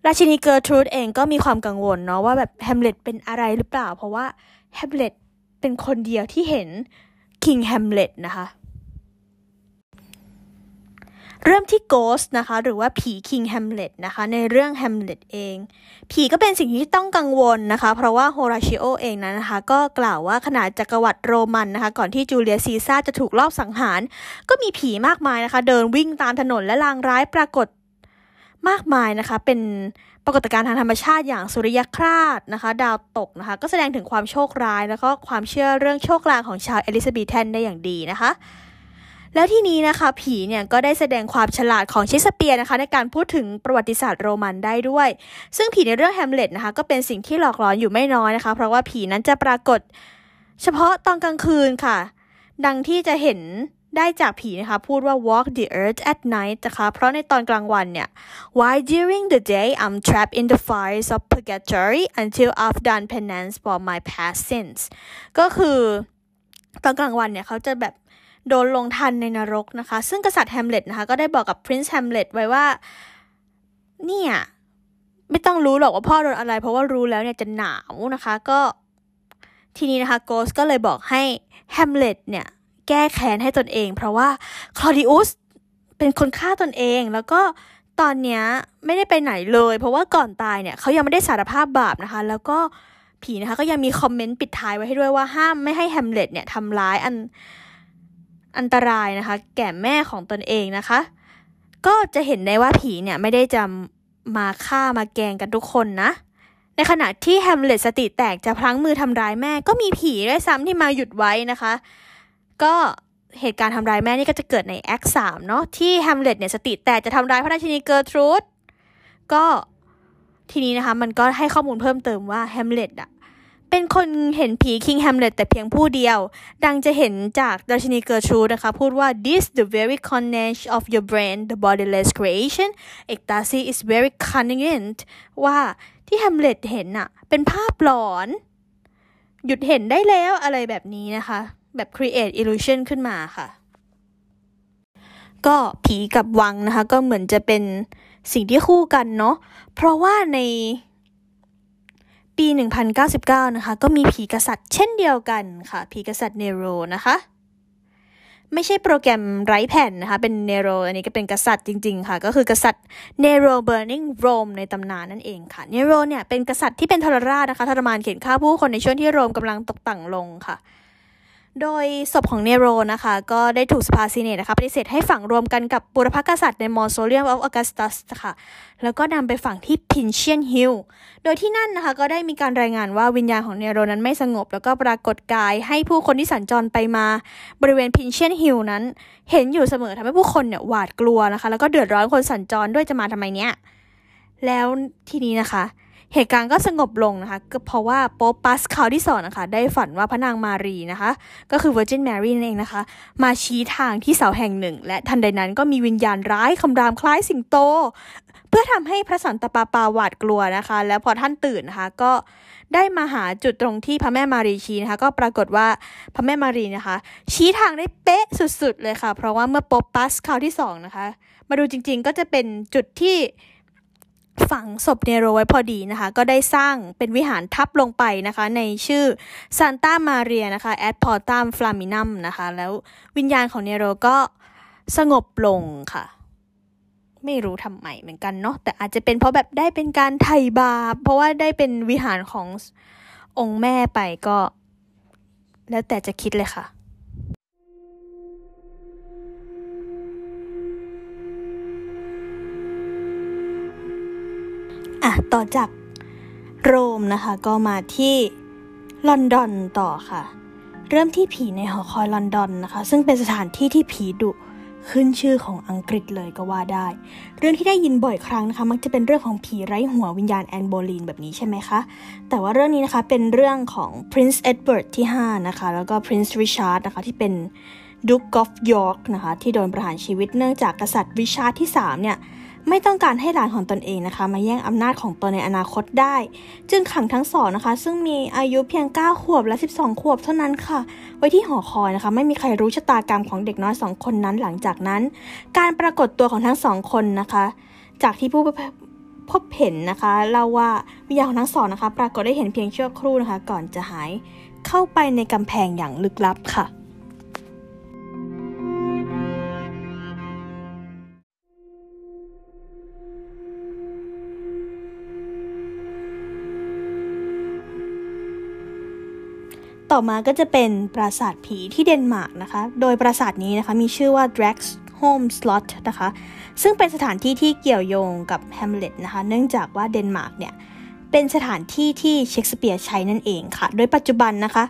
ราชินีเกอร์ทรูดเองก็มีความกังวลเนาะว่าแบบแฮมเล็ตเป็นอะไรหรือเปล่า เพราะว่าแฮมเล็ตเป็นคนเดียวที่เห็น King แฮมเล็ตนะคะ เริ่มที่ Ghost นะคะ หรือว่าผี King แฮมเล็ตนะคะ ในเรื่องแฮมเล็ตเอง ผีก็เป็นสิ่งที่ต้องกังวลนะคะ เพราะว่าโฮราชิโอเองนั้นนะคะ ก็กล่าวว่าขนาดจักรวรรดิโรมันนะคะ ก่อนที่จูเลียสซีซาร์จะถูกลอบสังหาร ก็มีผีมากมายนะคะ เดินวิ่งตามถนนและลางร้ายปรากฏมากมายนะคะ เป็นปรากฏการณ์ทางธรรมชาติอย่างสุริยคราสนะคะ ดาวตกนะคะ ก็แสดงถึงความโชคร้าย แล้วก็ความเชื่อเรื่องโชคลางของชาว Elizabethan ได้อย่างดีนะคะ แล้วที่นี้นะคะ ผีเนี่ยก็ได้แสดงความฉลาดของเชสเปียร์นะคะ ในการพูดถึงประวัติศาสตร์โรมันได้ด้วย ซึ่งผีในเรื่องแฮมเล็ตนะคะก็เป็นสิ่งที่หลอกหลอนอยู่ไม่น้อยนะคะ เพราะว่าผีนั้นจะปรากฏเฉพาะตอนกลางคืนค่ะ ดังที่จะเห็นได้จากผีนะคะ พูดว่า walk the earth at night นะคะเพราะในตอนกลางวันเนี่ย why during the day I'm trapped in the fires of purgatory until I've done penance for my past sins ก็คือตอนกลางวันเนี่ยเขาจะแบบ โดนลงทัณฑ์ในนรกนะคะ ซึ่งกษัตริย์แฮมเล็ตนะคะ ก็ได้บอกกับ Prince แฮมเล็ตไว้ว่า เนี่ย ไม่ต้องรู้หรอกว่าพ่อโดนอะไร เพราะว่ารู้แล้วเนี่ยจะหนาวนะคะ ก็ทีนี้นะคะ Ghost ก็เลยบอกให้แฮมเล็ตเนี่ย แก้แค้นให้ตนเอง เพราะว่าคลอดิอุสเป็นคนฆ่าตนเองแล้วก็ตอนเนี้ยไม่ได้ไปไหนเลย เพราะว่าก่อนตายเนี่ยเขายังไม่ได้สารภาพบาปนะคะ แล้วก็ผีนะคะก็ยังมีคอมเมนต์ปิดท้ายไว้ให้ด้วยว่าห้ามไม่ให้แฮมเล็ตเนี่ยทำร้ายอัน อันตรายนะคะ แก่แม่ของตนเองนะคะ ก็จะเห็นได้ว่าผีเนี่ยไม่ได้จะมาฆ่ามาแกงกันทุกคนนะ ในขณะที่แฮมเล็ตสติแตกจะพลั้งมือทำร้ายแม่ ก็มีผีด้วยซ้ำที่มาหยุดไว้นะคะ ก็เหตุการณ์ทำร้ายแม่นี่ก็จะเกิดใน act สามเนาะที่แฮมเล็ตเนี่ยสติแตกจะทำร้ายพระราชินีเกอร์ทรูดก็ทีนี้นะคะมันก็ให้ข้อมูลเพิ่มเติมว่าแฮมเล็ตอะ เป็นคนเห็นผี King แฮมเล็ตแต่เพียงผู้เดียว ดังจะเห็นจากราชินีเกอร์ทรูดนะคะ พูดว่า this the very coinage of your brain the bodiless creation ecstasy is very cunning in ว่าที่แฮมเล็ตเห็นอะเป็นภาพหลอน หยุดเห็นได้แล้วอะไรแบบนี้นะคะ แบบ create illusion ขึ้นมาค่ะ ก็ผีกับวังนะคะ ก็เหมือนจะเป็นสิ่งที่คู่กันเนาะเพราะว่าใน ปี 1099 นะคะ ก็มีผีกษัตริย์เช่นเดียวกันค่ะ ผีกษัตริย์เนโรนะคะ ไม่ใช่โปรแกรม write แผ่นนะคะ เป็นเนโรอันนี้ก็เป็นกษัตริย์จริง ๆ ค่ะ ก็คือกษัตริย์เนโร burning Rome ในตำนานนั่นเองค่ะ เนโรเนี่ยเป็นกษัตริย์ที่เป็นทรราชนะคะ ทรมานเข่นฆ่าผู้คนในช่วงที่โรมกำลังตกต่ำลงค่ะ โดยศพของเนโรนะคะ ก็ได้ถูกสภา senate นะคะปฏิเสธให้ฝังรวมกันกับบุรพกษัตริย์ใน Mausoleum of Augustus ค่ะแล้วก็นำไปฝังที่ Pincian Hill โดยที่นั่นนะคะก็ได้มีการรายงานว่าวิญญาณของเนโรนั้นไม่สงบ แล้วก็ปรากฏกายให้ผู้คนที่สัญจรไปมาบริเวณ Pincian Hill นั้น เห็นอยู่เสมอทำให้ผู้คนเนี่ยหวาดกลัวนะคะ แล้วก็เดือดร้อนคนสัญจรด้วยจะมาทำไมเนี้ยแล้วทีนี้นะคะ เหตุการณ์ก็สงบลงนะคะก็เพราะว่าโป๊ปปาสคาลที่สองนะคะได้ฝันว่าพระนางมารีนะคะ ก็คือ Virgin Mary นั่นเองนะคะ มาชี้ทางที่เสาแห่งหนึ่ง และทันใดนั้นก็มีวิญญาณร้ายคำรามคล้ายสิงโต เพื่อทำให้พระสันตะปาปาหวาดกลัวนะคะ แล้วพอท่านตื่นนะคะก็ได้มาหาจุดตรงที่พระแม่มารีชี้นะคะ ก็ปรากฏว่าพระแม่มารีนะคะ ชี้ทางได้เป๊ะสุดๆเลยค่ะ เพราะว่าเมื่อโป๊ปปัสคาวที่สองนะคะ มาดูจริงๆก็จะเป็นจุดที่ ฝังศพเนโรไว้พอดีนะคะ ก็ได้สร้างเป็นวิหารทับลงไปนะคะ ในชื่อ Santa Maria นะคะ ad Portam Flaminam นะคะ แล้ววิญญาณของเนโรก็สงบลงค่ะ ไม่รู้ทำไมเหมือนกันเนาะแต่อาจจะเป็นเพราะแบบได้เป็นการไถ่บาปเพราะว่าได้เป็นวิหารขององค์แม่ไปก็ แล้วแต่จะคิดเลยค่ะ อะต่อจากโรมนะคะก็มาที่ลอนดอนต่อค่ะ เริ่มที่ผีในหอคอยลอนดอนนะคะ ซึ่งเป็นสถานที่ที่ผีดุขึ้นชื่อของอังกฤษเลยก็ว่าได้ เรื่องที่ได้ยินบ่อยครั้งนะคะ มักจะเป็นเรื่องของผีไร้หัววิญญาณแอนโบลีนแบบนี้ใช่ไหมคะ แต่ว่าเรื่องนี้นะคะเป็นเรื่องของ Prince Edward ที่ 5 นะคะ แล้วก็ Prince Richard นะคะที่เป็น Duke of York นะคะที่โดนประหารชีวิตเนื่องจากกษัตริย์ริชาร์ดที่ 3 เนี่ย ไม่ต้องการให้หลานของตนเองนะคะ มาแย่งอำนาจของตนในอนาคตได้ จึงขังทั้งสองนะคะ ซึ่งมีอายุเพียง 9 ขวบและ 12 ขวบเท่านั้นค่ะ ไว้ที่หอคอยนะคะ ไม่มีใครรู้ชะตากรรมของเด็กน้อยสองคนนั้นหลังจากนั้น การปรากฏตัวของทั้งสองคนนะคะ จากที่ผู้พบเห็นนะคะเล่าว่าวิญญาณของทั้งสองนะคะ ปรากฏได้เห็นเพียงชั่วครู่นะคะ ก่อนจะหายเข้าไปในกำแพงอย่างลึกลับค่ะ ต่อมาก็จะเป็นปราสาทผีที่เดนมาร์กนะคะ โดยปราสาทนี้นะคะมีชื่อว่า Dragsholm Slot นะคะ ซึ่งเป็นสถานที่ที่เกี่ยวโยงกับแฮมเล็ตนะคะ เนื่องจากว่าเดนมาร์กเนี่ยเป็นสถานที่ที่เชคสเปียร์ใช้นั่นเองค่ะ โดยปัจจุบันนะคะ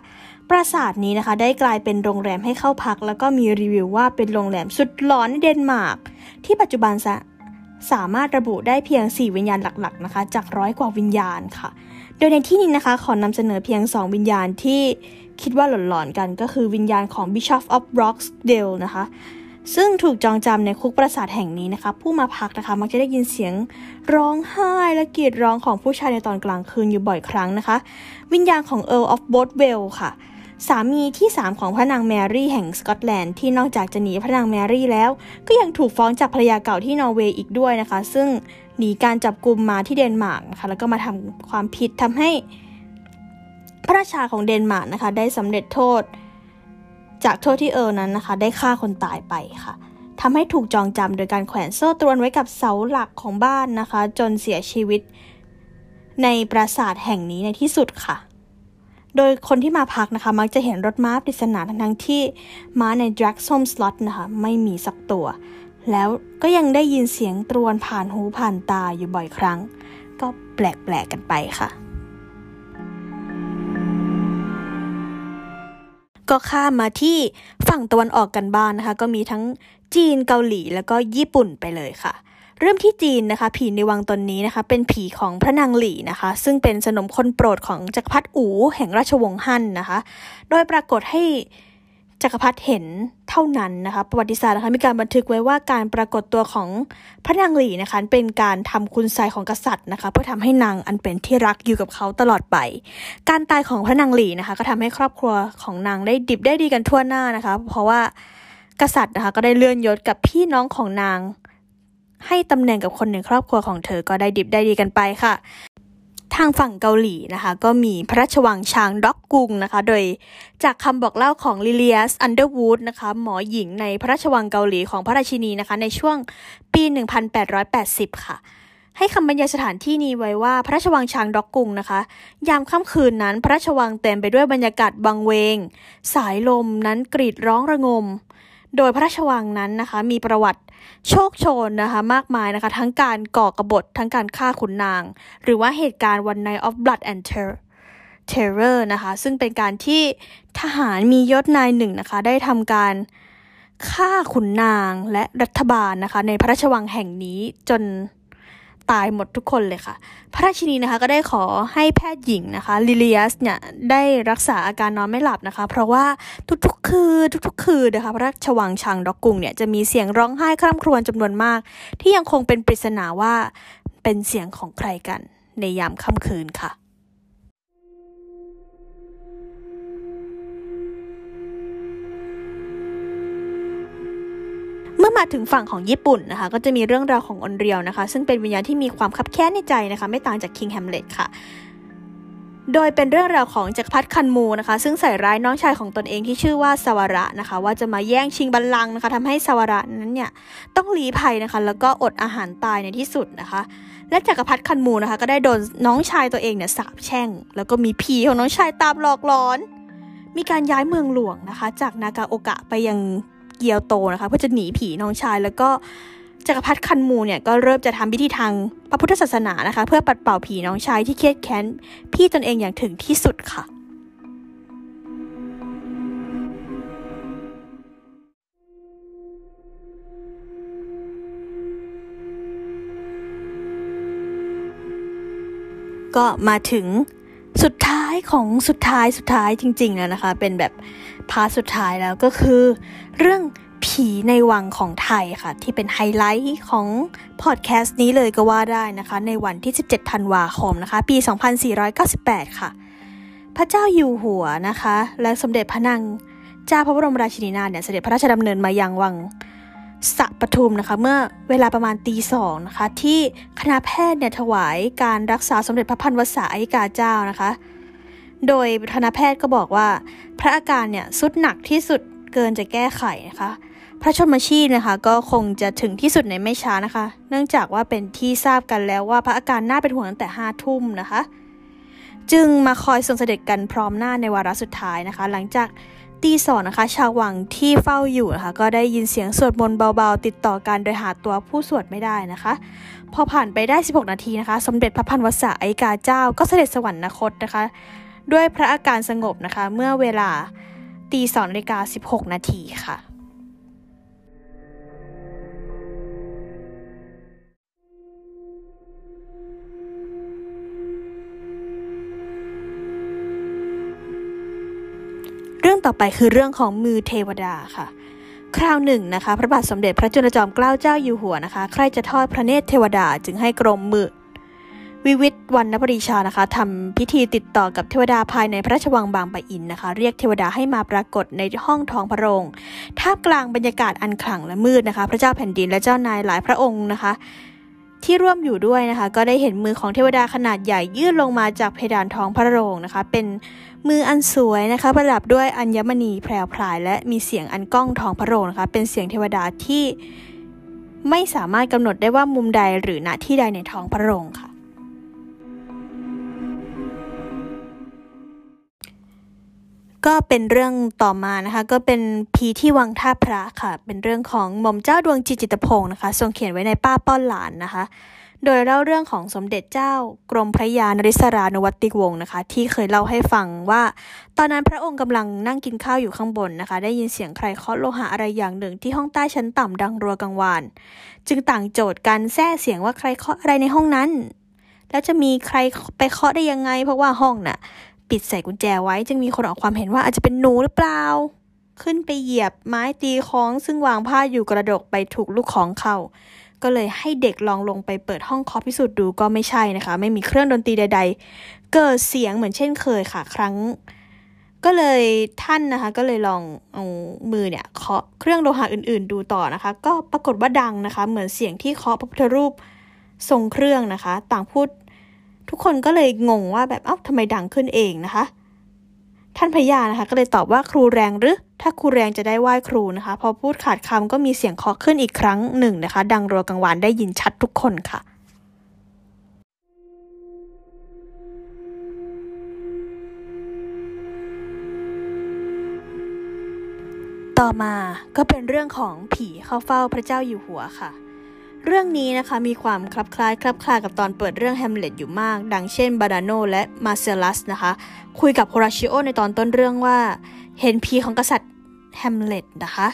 ปราสาทนี้นะคะได้กลายเป็นโรงแรมให้เข้าพัก แล้วก็มีรีวิวว่าเป็นโรงแรมสุดหลอนในเดนมาร์กที่ปัจจุบันสามารถระบุได้เพียง 4 วิญญาณหลักๆนะคะ จากร้อยกว่าวิญญาณค่ะ ดยในที่นี้นะคะขอนำเสนอเพียง 2 วิญญาณที่คิดว่าหลอนๆกันก็คือวิญญาณของ Bishop of Rochdale นะคะ ซึ่งถูกจองจำในคุกปราสาทแห่งนี้นะคะ ผู้มาพักนะคะมักจะได้ยินเสียงร้องไห้และกรีดร้องของผู้ชายในตอนกลางคืนอยู่บ่อยครั้งนะคะ วิญญาณของ Earl of Bothwell ค่ะ สามีที่ 3 ของพระนางแมรี่แห่งสกอตแลนด์ที่นอกจากจะหนีพระนางแมรี่แล้ว ก็ยังถูกฟ้องจากภรรยาเก่าที่นอร์เวย์อีกด้วยนะคะ ซึ่งหนีการจับกลุ่มมาที่เดนมาร์กนะคะแล้วก็มาทำความผิดทำให้ พระราชาของเดนมาร์กนะคะ ได้สำเร็จโทษ จากโทษที่เออนั้นนะคะ ได้ฆ่าคนตายไปค่ะทำให้ถูกจองจำโดยการแขวนโซ่ตรวนไว้กับเสาหลักของบ้านนะคะ จนเสียชีวิตในปราสาทแห่งนี้ในที่สุดค่ะ โดยคนที่มาพักนะคะ มักจะเห็นรถม้าปริศนาทั้งที่ม้าใน d r a g s o m Slot นะคะไม่มีสักตัว แล้วก็ยังได้ยินเสียงตรวนผ่านหูผ่านตาอยู่บ่อยครั้ง ก็แปลกๆกันไปค่ะ ก็ข้ามมาที่ฝั่งตะวันออกกันบ้านนะคะ ก็มีทั้งจีนเกาหลีแล้วก็ญี่ปุ่นไปเลยค่ะ เริ่มที่จีนนะคะ ผีในวังตนนี้นะคะ เป็นผีของพระนางหลี่นะคะ ซึ่งเป็นสนมคนโปรดของจักรพรรดิอูแห่งราชวงศ์ฮั่นนะคะ โดยปรากฏให้จักรพรรดิเห็นเท่านั้นนะคะ ประวัติศาสตร์นะคะมีการบันทึกไว้ว่าการปรากฏตัวของพระนางหลี่นะคะเป็นการทำคุณไซของกษัตริย์นะคะ เพื่อทำให้นางอันเป็นที่รักอยู่กับเขาตลอดไป การตายของพระนางหลี่นะคะ ก็ทำให้ครอบครัวของนางได้ดิบได้ดีกันทั่วหน้านะคะ เพราะว่ากษัตริย์นะคะก็ได้เลื่อนยศกับพี่น้องของนาง ให้ตำแหน่งกับคนในครอบครัวของเธอก็ได้ดิบได้ดีกันไปค่ะ ทางฝั่งเกาหลีนะคะ ก็มีพระราชวังชางด็อกกุงนะคะ โดยจากคำบอกเล่าของลิเลียสอันเดอร์วูดนะคะหมอหญิงในพระราชวังเกาหลีของพระราชินีนะคะ ในช่วงปี 1880 ค่ะให้คำบรรยายสถานที่นี้ไว้ว่าพระราชวังชางด็อกกุงนะคะ ยามค่ำคืนนั้นพระราชวังเต็มไปด้วยบรรยากาศวังเวง สายลมนั้นกรีดร้องระงม โดยพระราชวังนั้นนะคะ มีประวัติ โชกโชนนะคะมากมายนะคะ ทั้งการก่อกรบฏทั้งการฆ่าขุนนาง หรือว่าเหตุการณ์วัน Night of Blood and Terror Terror นะคะ ซึ่งเป็นการที่ทหารมียศนายหนึ่งนะคะ ได้ทำการฆ่าขุนนางและรัฐบาลนะคะ ในพระราชวังแห่งนี้จน ตายหมดทุกคนเลยค่ะ พระราชินีนะคะก็ได้ขอให้แพทย์หญิงนะคะลิเลียสเนี่ยได้รักษาอาการนอนไม่หลับนะคะ เพราะว่าทุกๆคืนทุกๆคืนนะคะพระราชวังชางดอกกุงเนี่ยจะมีเสียงร้องไห้คร่ำครวญจำนวนมาก ที่ยังคงเป็นปริศนาว่าเป็นเสียงของใครกันในยามค่ำคืนค่ะ มื่อมาถึงฝั่งของญี่ปุ่นนะคะ ก็จะมีเรื่องราวของออนเรียวนะคะ ซึ่งเป็นวิญญาณที่มีความคับแค้นในใจนะคะ ไม่ต่างจากคิงแฮมเล็ตค่ะ โดยเป็นเรื่องราวของจักรพรรดิคันมูนะคะ ซึ่งใส่ร้ายน้องชายของตนเองที่ชื่อว่าสวระนะคะ ว่าจะมาแย่งชิงบัลลังก์นะคะทำให้สวระนั้นเนี่ยต้องลี้ภัยนะคะ แล้วก็อดอาหารตายในที่สุดนะคะ และจักรพรรดิคันมูนะคะ ก็ได้โดนน้องชายตัวเองเนี่ยสาปแช่ง แล้วก็มีผีของน้องชายตามหลอกหลอน มีการย้ายเมืองหลวงนะคะ จากนากาโอกะไปยัง เกียวโตนะคะเพื่อจะหนีผีน้องชาย แล้วก็จักรพรรดิคันมูเนี่ยก็เริ่มจะทำพิธีทางพระพุทธศาสนานะคะ เพื่อปัดเป่าผีน้องชายที่เครียดแค้นพี่ตนเองอย่างถึงที่สุดค่ะก็มาถึงสุดท้ายของสุดท้ายสุดท้ายจริงๆแล้วนะคะ เป็นแบบ part สุดท้ายแล้วก็คือ เรื่องผีในวังของไทยค่ะ ที่เป็นไฮไลท์ของพอดแคสต์นี้เลยก็ว่าได้นะคะ ในวันที่ 17 ธันวาคมนะคะ ปี 2498 ค่ะ พระเจ้าอยู่หัวนะคะ และสมเด็จพระนางเจ้าพระบรมราชินีนาถเนี่ยเสด็จพระราชดำเนินมายังวังสระปทุมนะคะ เมื่อเวลาประมาณตีสองนะคะ ที่คณะแพทย์เนี่ยถวายการรักษาสมเด็จพระพันวษาอัยกาเจ้านะคะ โดยคณะแพทย์ก็บอกว่า พระอาการเนี่ยสุดหนักที่สุดเกินจะแก้ไขนะคะ พระชนมชีพนะคะก็คงจะถึงที่สุดในไม่ช้านะคะ เนื่องจากว่าเป็นที่ทราบกันแล้วว่าพระอาการน่าเป็นห่วงตั้งแต่ห้าทุ่มนะคะ จึงมาคอยทรงเสด็จกันพร้อมหน้าในวาระสุดท้ายนะคะ หลังจากตีสองนะคะ ชาววังที่เฝ้าอยู่นะคะก็ได้ยินเสียงสวดมนต์เบาๆ ติดต่อกันโดยหาตัวผู้สวดไม่ได้นะคะ พอผ่านไปได้ 16 นาทีนะคะ สมเด็จพระพันวษาไอกาเจ้า ก็เสด็จสวรรคตนะคะ ด้วยพระอาการสงบนะคะ เมื่อเวลาตีสองนาฬิกา16 นาทีค่ะ เรื่องต่อไปคือเรื่องของมือเทวดาค่ะคราวหนึ่งนะคะ พระบาทสมเด็จพระจุลจอมเกล้าเจ้าอยู่หัวนะคะ ใครจะทอดพระเนตรเทวดาจึงให้กรมมือ วิวิตวันนปรีชานะคะทำพิธีติดต่อกับเทวดาภายในพระราชวังบางปะอินนะคะ เรียกเทวดาให้มาปรากฏในห้องทองพระโรงท่ามกลางบรรยากาศอันขลังและมืดนะคะ พระเจ้าแผ่นดินและเจ้านายหลายพระองค์นะคะ ที่ร่วมอยู่ด้วยนะคะ ก็ได้เห็นมือของเทวดาขนาดใหญ่ยื่นลงมาจากเพดานท้องพระโรงนะคะ เป็นมืออันสวยนะคะ ประดับด้วยอัญมณีแพรวพรายและมีเสียงอันก้องท้องพระโรงนะคะ เป็นเสียงเทวดาที่ไม่สามารถกำหนดได้ว่ามุมใดหรือณที่ใดในท้องพระโรงค่ะ ก็เป็นเรื่องต่อมานะคะ ก็เป็นพีที่วังท่าพระค่ะ เป็นเรื่องของหม่อมเจ้าดวงจิตจิตพงศ์นะคะ ทรงเขียนไว้ในป้าป้อนหลานนะคะ โดยเล่าเรื่องของสมเด็จเจ้ากรมพระยานริศรานวัติวงศ์นะคะ ที่เคยเล่าให้ฟังว่า ตอนนั้นพระองค์กำลังนั่งกินข้าวอยู่ข้างบนนะคะ ได้ยินเสียงใครเคาะโลหะอะไรอย่างหนึ่งที่ห้องใต้ชั้นต่ำดังรัวกังวาน จึงต่างโจทย์กันแท้เสียงว่าใครเคาะอะไรในห้องนั้น แล้วจะมีใครไปเคาะได้ยังไง เพราะว่าห้องน่ะ ปิดใส่กุญแจไว้ จึงมีคนออกความเห็นว่าอาจจะเป็นหนูหรือเปล่า ขึ้นไปเหยียบไม้ตีของซึ่งวางผ้าอยู่กระดกไปถูกลูกของเขา ก็เลยให้เด็กลองลงไปเปิดห้องคอพิสูจน์ดูก็ไม่ใช่นะคะ ไม่มีเครื่องดนตรีใด ๆ เกิดเสียงเหมือนเช่นเคยค่ะ ครั้ง ก็เลยท่านนะคะ ก็เลยลองเอามือเนี่ยเคาะเครื่องโลหะอื่น ๆ ดูต่อนะคะ ก็ปรากฏว่าดังนะคะ เหมือนเสียงที่เคาะพระพุทธรูปทรงเครื่องนะคะ ต่างพูด ทุกคนก็เลยงงว่าแบบเอ้าทำไมดังขึ้นเองนะคะ ท่านพญานะคะ ก็เลยตอบว่าครูแรงหรือถ้าครูแรงจะได้ไหว้ครูนะคะ พอพูดขาดคำก็มีเสียงเคาะขึ้นอีกครั้งหนึ่งนะคะ ดังรัวกังวานได้ยินชัดทุกคนค่ะต่อมาก็เป็นเรื่องของผีเข้าเฝ้าพระเจ้าอยู่หัวค่ะ เรื่องนี้นะคะมีความคลับคล้ายคลับคลากับตอนเปิดเรื่องแฮมเล็ตอยู่มาก ดังเช่นบาดาโนและมาเซลัสนะคะ คุยกับโฮราชิโอในตอนต้นเรื่องว่า เห็นผีของกษัตริย์แฮมเล็ตนะคะ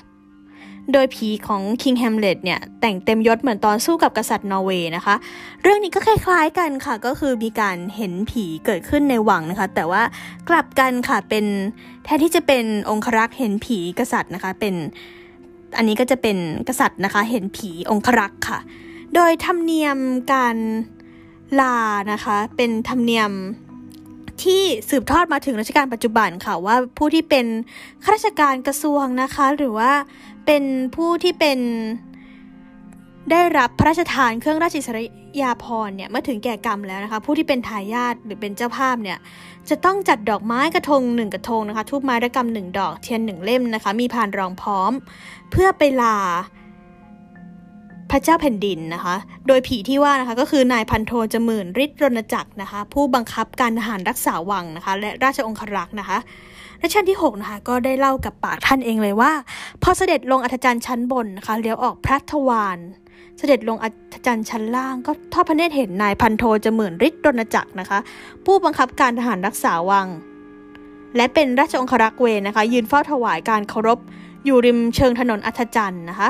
โดยผีของคิงแฮมเล็ตเนี่ยแต่งเต็มยศเหมือนตอนสู้กับกษัตริย์นอร์เวย์นะคะ เรื่องนี้ก็คล้ายๆกันค่ะ ก็คือมีการเห็นผีเกิดขึ้นในวังนะคะ แต่ว่ากลับกันค่ะเป็นแทนที่จะเป็นองครักษ์เห็นผีกษัตริย์นะคะเป็น อันนี้ก็จะเป็นกษัตริย์นะคะ เห็นผีองครักษ์ค่ะ โดยธรรมเนียมการลานะคะ เป็นธรรมเนียมที่สืบทอดมาถึงรัชกาลปัจจุบันค่ะว่าผู้ที่เป็นข้าราชการกระทรวงนะคะ หรือว่าเป็นผู้ที่เป็น ได้รับพระราชทานเครื่องราชอิสริยาภรณ์เนี่ยเมื่อถึงแก่กรรมแล้วนะคะ ผู้ที่เป็นทายาทหรือเป็นเจ้าภาพเนี่ยจะต้องจัดดอกไม้กระทงหนึ่งกระทงนะคะทูบไม้ระกรรมหนึ่งดอกเทียนหนึ่งเล่มนะคะ มีผ่านรองพร้อม เพื่อไปลาพระเจ้าแผ่นดินนะคะ โดยผีที่ว่านะคะก็คือนายพันโทจมื่นฤทธิ์รณจักรนะคะ ผู้บังคับการทหารรักษาวังนะคะ และราชองครักษ์นะคะรัชกาลที่ 6 นะคะ ก็ได้เล่ากับปากท่านเองเลยว่า พอเสด็จลงอัธจันทร์ชั้นบนนะคะเลี้ยวออกพระทวาร เสด็จลงอัจจันทร์ชั้นล่าง ก็ทอดพระเนตรเห็นนายพันโทจะหมื่นฤทธิ์รณจักรนะคะ ผู้บังคับการทหารรักษาวัง และเป็นราชองครักษ์เวนะคะ ยืนเฝ้าถวายการเคารพอยู่ริมเชิงถนนอัจจันทร์นะคะ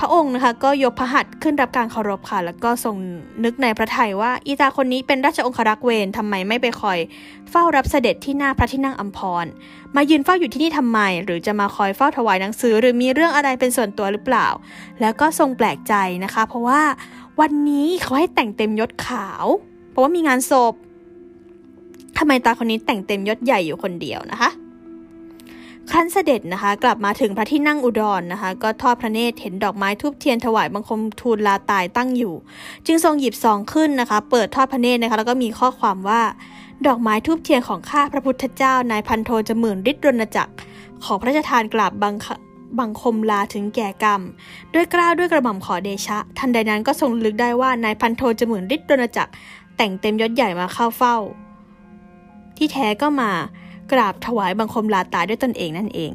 พระองค์นะคะก็ยกพระหัตถ์ขึ้นรับการเคารพค่ะ แล้วก็ทรงนึกในพระทัยว่าอีตาคนนี้เป็นราชองครักษ์เวนทำไมไม่ไปคอย เฝ้ารับเสด็จที่หน้าพระที่นั่งอัมพร มายืนเฝ้าอยู่ที่นี่ทำไม หรือจะมาคอยเฝ้าถวายหนังสือ หรือมีเรื่องอะไรเป็นส่วนตัวหรือเปล่า แล้วก็ทรงแปลกใจนะคะ เพราะว่าวันนี้เขาให้แต่งเต็มยศขาว เพราะว่ามีงานศพทำไมตาคนนี้แต่งเต็มยศใหญ่อยู่คนเดียวนะคะ ครั้นเสด็จนะคะ กลับมาถึงพระที่นั่งอุดรนนะคะ ก็ทอดพระเนตรเห็นดอกไม้ทูบเทียนถวายบังคมทูลลาตายตั้งอยู่ จึงทรงหยิบซองขึ้นนะคะ เปิดทอดพระเนตรนะคะแล้วก็มีข้อความว่า ดอกไม้ทูบเทียนของข้าพระพุทธเจ้านายพันโทจมื่นฤทธิ์รณจักร ขอพระราชทานกราบบังบังคมลาถึงแก่กรรม ด้วยกล้าวด้วยกระหม่อมขอเดชะ ทันใดนั้นก็ทรงลึกได้ว่านายพันโทจมื่นฤทธิ์รณจักร แต่งเต็มยศใหญ่มาเข้าเฝ้า ที่แท้ก็มา กราบถวายบังคมลาตายด้วยตนเองนั่นเอง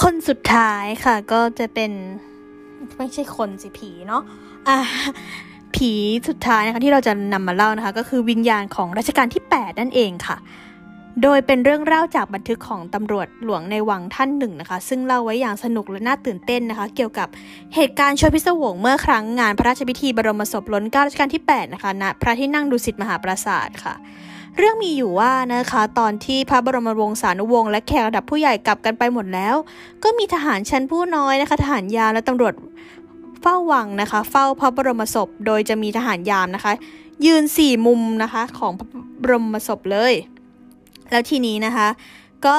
คนสุดท้ายค่ะก็จะเป็นไม่ใช่คนสิผีเนาะอะผีสุดท้ายนะคะที่เราจะนำมาเล่านะคะ ก็คือวิญญาณของรัชกาลที่ 8 นั่นเองค่ะ โดยเป็นเรื่องเล่าจากบันทึกของตำรวจหลวงในวังท่านหนึ่งนะคะ ซึ่งเล่าไว้อย่างสนุกและน่าตื่นเต้นนะคะ เกี่ยวกับเหตุการณ์ชวพิศวงเมื่อครั้งงานพระราชพิธีบรมศพล้นเก้ารัชกาลที่ 8 นะคะณพระที่นั่งดุสิตมหาปราสาทค่ะ เรื่องมีอยู่ว่านะคะตอนที่พระบรมวงศานุวงศ์และแขกระดับผู้ใหญ่กลับกันไปหมดแล้ว ก็มีทหารชั้นผู้น้อยนะคะ ทหารยามและตำรวจเฝ้าวังนะคะ เฝ้าพระบรมศพ โดยจะมีทหารยามนะคะ ยืนสี่มุมนะคะของพระบรมศพเลย แล้วทีนี้นะคะ ก็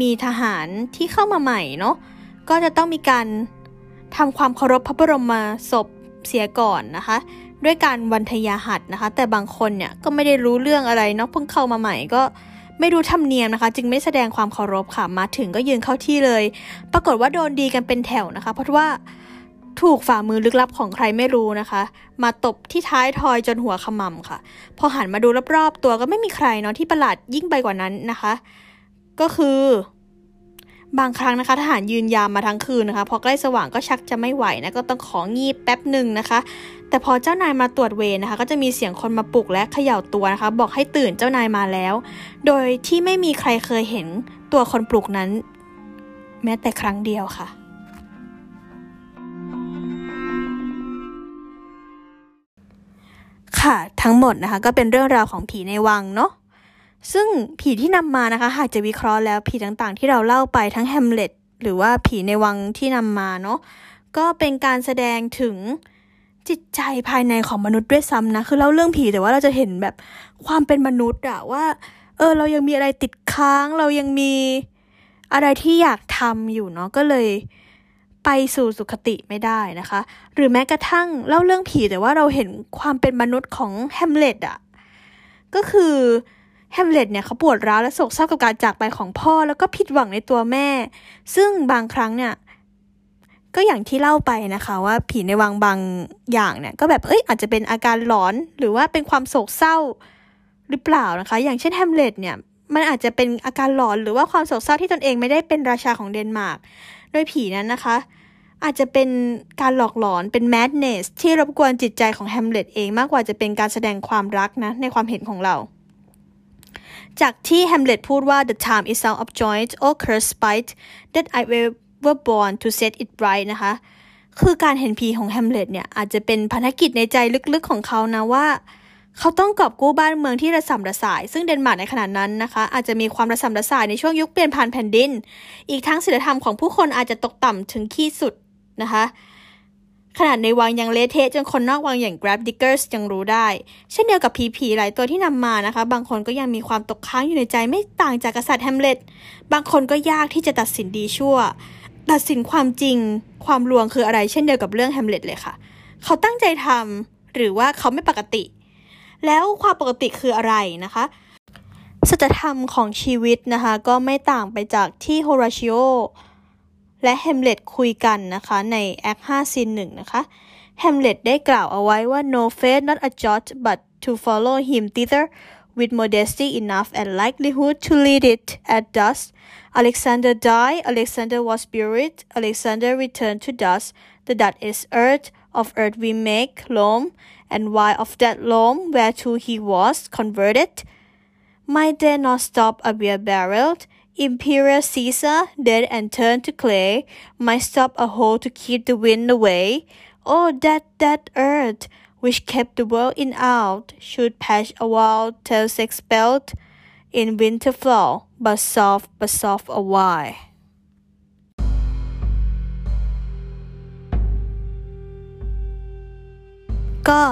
มีทหารที่เข้ามาใหม่เนาะก็จะต้องมีการทำความเคารพพระบรมศพเสียก่อนนะคะ ด้วยการวันทยาหัดนะคะ แต่บางคนเนี่ยก็ไม่ได้รู้เรื่องอะไรเนาะเพิ่งเข้ามาใหม่ก็ไม่รู้ธรรมเนียมนะคะ จึงไม่แสดงความเคารพค่ะมาถึงก็ยืนเข้าที่เลย ปรากฏว่าโดนดีกันเป็นแถวนะคะ เพราะว่า ถูกฝ่ามือลึกลับของใครไม่รู้นะคะ มาตบที่ท้ายทอยจนหัวขมำค่ะ พอหันมาดูรอบๆ ตัวก็ไม่มีใครเนาะที่ประหลาดยิ่งไปกว่านั้นนะคะ ก็คือบางครั้งนะคะทหารยืนยามมาทั้งคืนนะคะ พอใกล้สว่างก็ชักจะไม่ไหวนะก็ต้องของีบแป๊บหนึ่งนะคะ แต่พอเจ้านายมาตรวจเวรนะคะ ก็จะมีเสียงคนมาปลุกและเขย่าตัวนะคะ บอกให้ตื่นเจ้านายมาแล้ว โดยที่ไม่มีใครเคยเห็นตัวคนปลุกนั้น แม้แต่ครั้งเดียวค่ะ ค่ะทั้งหมดนะคะก็เป็นเรื่องราวของผีในวังเนาะซึ่งผีที่นำมานะคะ หากจะวิเคราะห์แล้วผีต่างๆ ที่เราเล่าไปทั้งแฮมเล็ตหรือว่าผีในวังที่นำมาเนาะก็เป็นการแสดงถึงจิตใจภายในของมนุษย์ด้วยซ้ำนะ คือเล่าเรื่องผีแต่ว่าเราจะเห็นแบบความเป็นมนุษย์อะว่า เออ เรายังมีอะไรติดค้าง เรายังมีอะไรที่อยากทำอยู่เนาะก็เลย ไปสู่สุขติไม่ได้นะคะ หรือแม้กระทั่งเล่าเรื่องผีแต่ว่าเราเห็นความเป็นมนุษย์ของแฮมเล็ตอะก็คือแฮมเล็ตเนี่ยเขาปวดร้าวและโศกเศร้ากับการจากไปของพ่อ แล้วก็ผิดหวังในตัวแม่ ซึ่งบางครั้งเนี่ย ก็อย่างที่เล่าไปนะคะ ว่าผีในวังบางอย่างเนี่ย ก็แบบเอ้ยอาจจะเป็นอาการหลอนหรือว่าเป็นความโศกเศร้าหรือเปล่านะคะ อย่างเช่นแฮมเล็ตเนี่ยมันอาจจะเป็นอาการหลอนหรือว่าความโศกเศร้าที่ตนเองไม่ได้เป็นราชาของเดนมาร์ก โดยผีนั้นนะคะ อาจจะเป็นการหลอกหลอนเป็น madness ที่รบกวนจิตใจของแฮมเล็ตเองมากกว่าจะเป็นการแสดงความรักนะในความเห็นของเรา จากที่แฮมเล็ตพูดว่า the time is out of joint O cursed spite that I were born to set it right นะคะ คือการเห็นผีของแฮมเล็ตเนี่ยอาจจะเป็นภารกิจในใจลึกๆของเขานะว่าเขาต้องกอบกู้บ้านเมืองที่ระสำระสาย ซึ่งเดนมาร์กในขณะนั้นนะคะ อาจจะมีความระสำระสายในช่วงยุคเปลี่ยนผ่านแผ่นดิน อีกทั้งศีลธรรมของผู้คนอาจจะตกต่ำถึงขีดสุด นะคะขนาดในวังยังเละเทะจนคนนอกวังอย่าง Grab Diggers ยังรู้ได้ เช่นเดียวกับผีผีหลายตัวที่นำมานะคะ บางคนก็ยังมีความตกค้างอยู่ในใจไม่ต่างจากกษัตริย์แฮมเล็ต บางคนก็ยากที่จะตัดสินดีชั่ว ตัดสินความจริง ความลวงคืออะไร เช่นเดียวกับเรื่องแฮมเล็ตเลยค่ะ เขาตั้งใจทำหรือว่าเขาไม่ปกติ แล้วความปกติคืออะไรนะคะสัจธรรมของชีวิตนะคะ ก็ไม่ต่างไปจากที่โฮราชิโอ และแฮมเล็ตคุยกันนะคะใน act 5 scene หนึ่งนะคะแฮมเล็ตได้กล่าวเอาไว้ว่า no faith not a jot but to follow him thither with modesty enough and likelihood to lead it at dust Alexander died Alexander was buried Alexander returned to dust the dust is earth of earth we make loam and why of that loam whereto he was converted? Might there not stop a beer barrel? Imperial Caesar, dead and turned to clay, might stop a hole to keep the wind away. Oh, that that earth, which kept the world in out, should patch a while till expelled in winter fall, but soft, but soft a while. ก็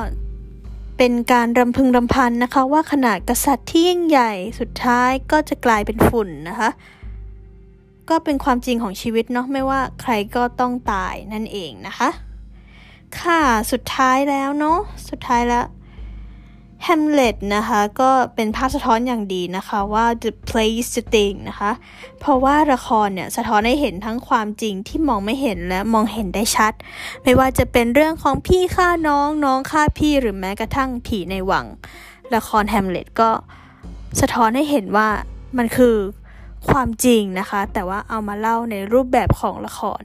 เป็นการรำพึงรำพันนะคะ ว่าขนาดกษัตริย์ที่ยิ่งใหญ่สุดท้ายก็จะกลายเป็นฝุ่นนะคะ ก็เป็นความจริงของชีวิตเนาะไม่ว่าใครก็ต้องตายนั่นเองนะคะ ค่ะสุดท้ายแล้วเนาะสุดท้ายแล้ว แฮมเล็ตนะคะก็เป็นภาพสะท้อนอย่างดีนะคะว่า the place the thing นะคะ เพราะว่าละครเนี่ยสะท้อนให้เห็นทั้งความจริงที่มองไม่เห็นและมองเห็นได้ชัด ไม่ว่าจะเป็นเรื่องของพี่ฆ่าน้องน้องฆ่าพี่หรือแม้กระทั่งผีในวัง ละครแฮมเล็ตก็สะท้อนให้เห็นว่ามันคือความจริงนะคะ แต่ว่าเอามาเล่าในรูปแบบของละคร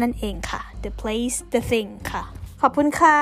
นั่นเองค่ะ the place the thing ค่ะ ขอบคุณค่ะ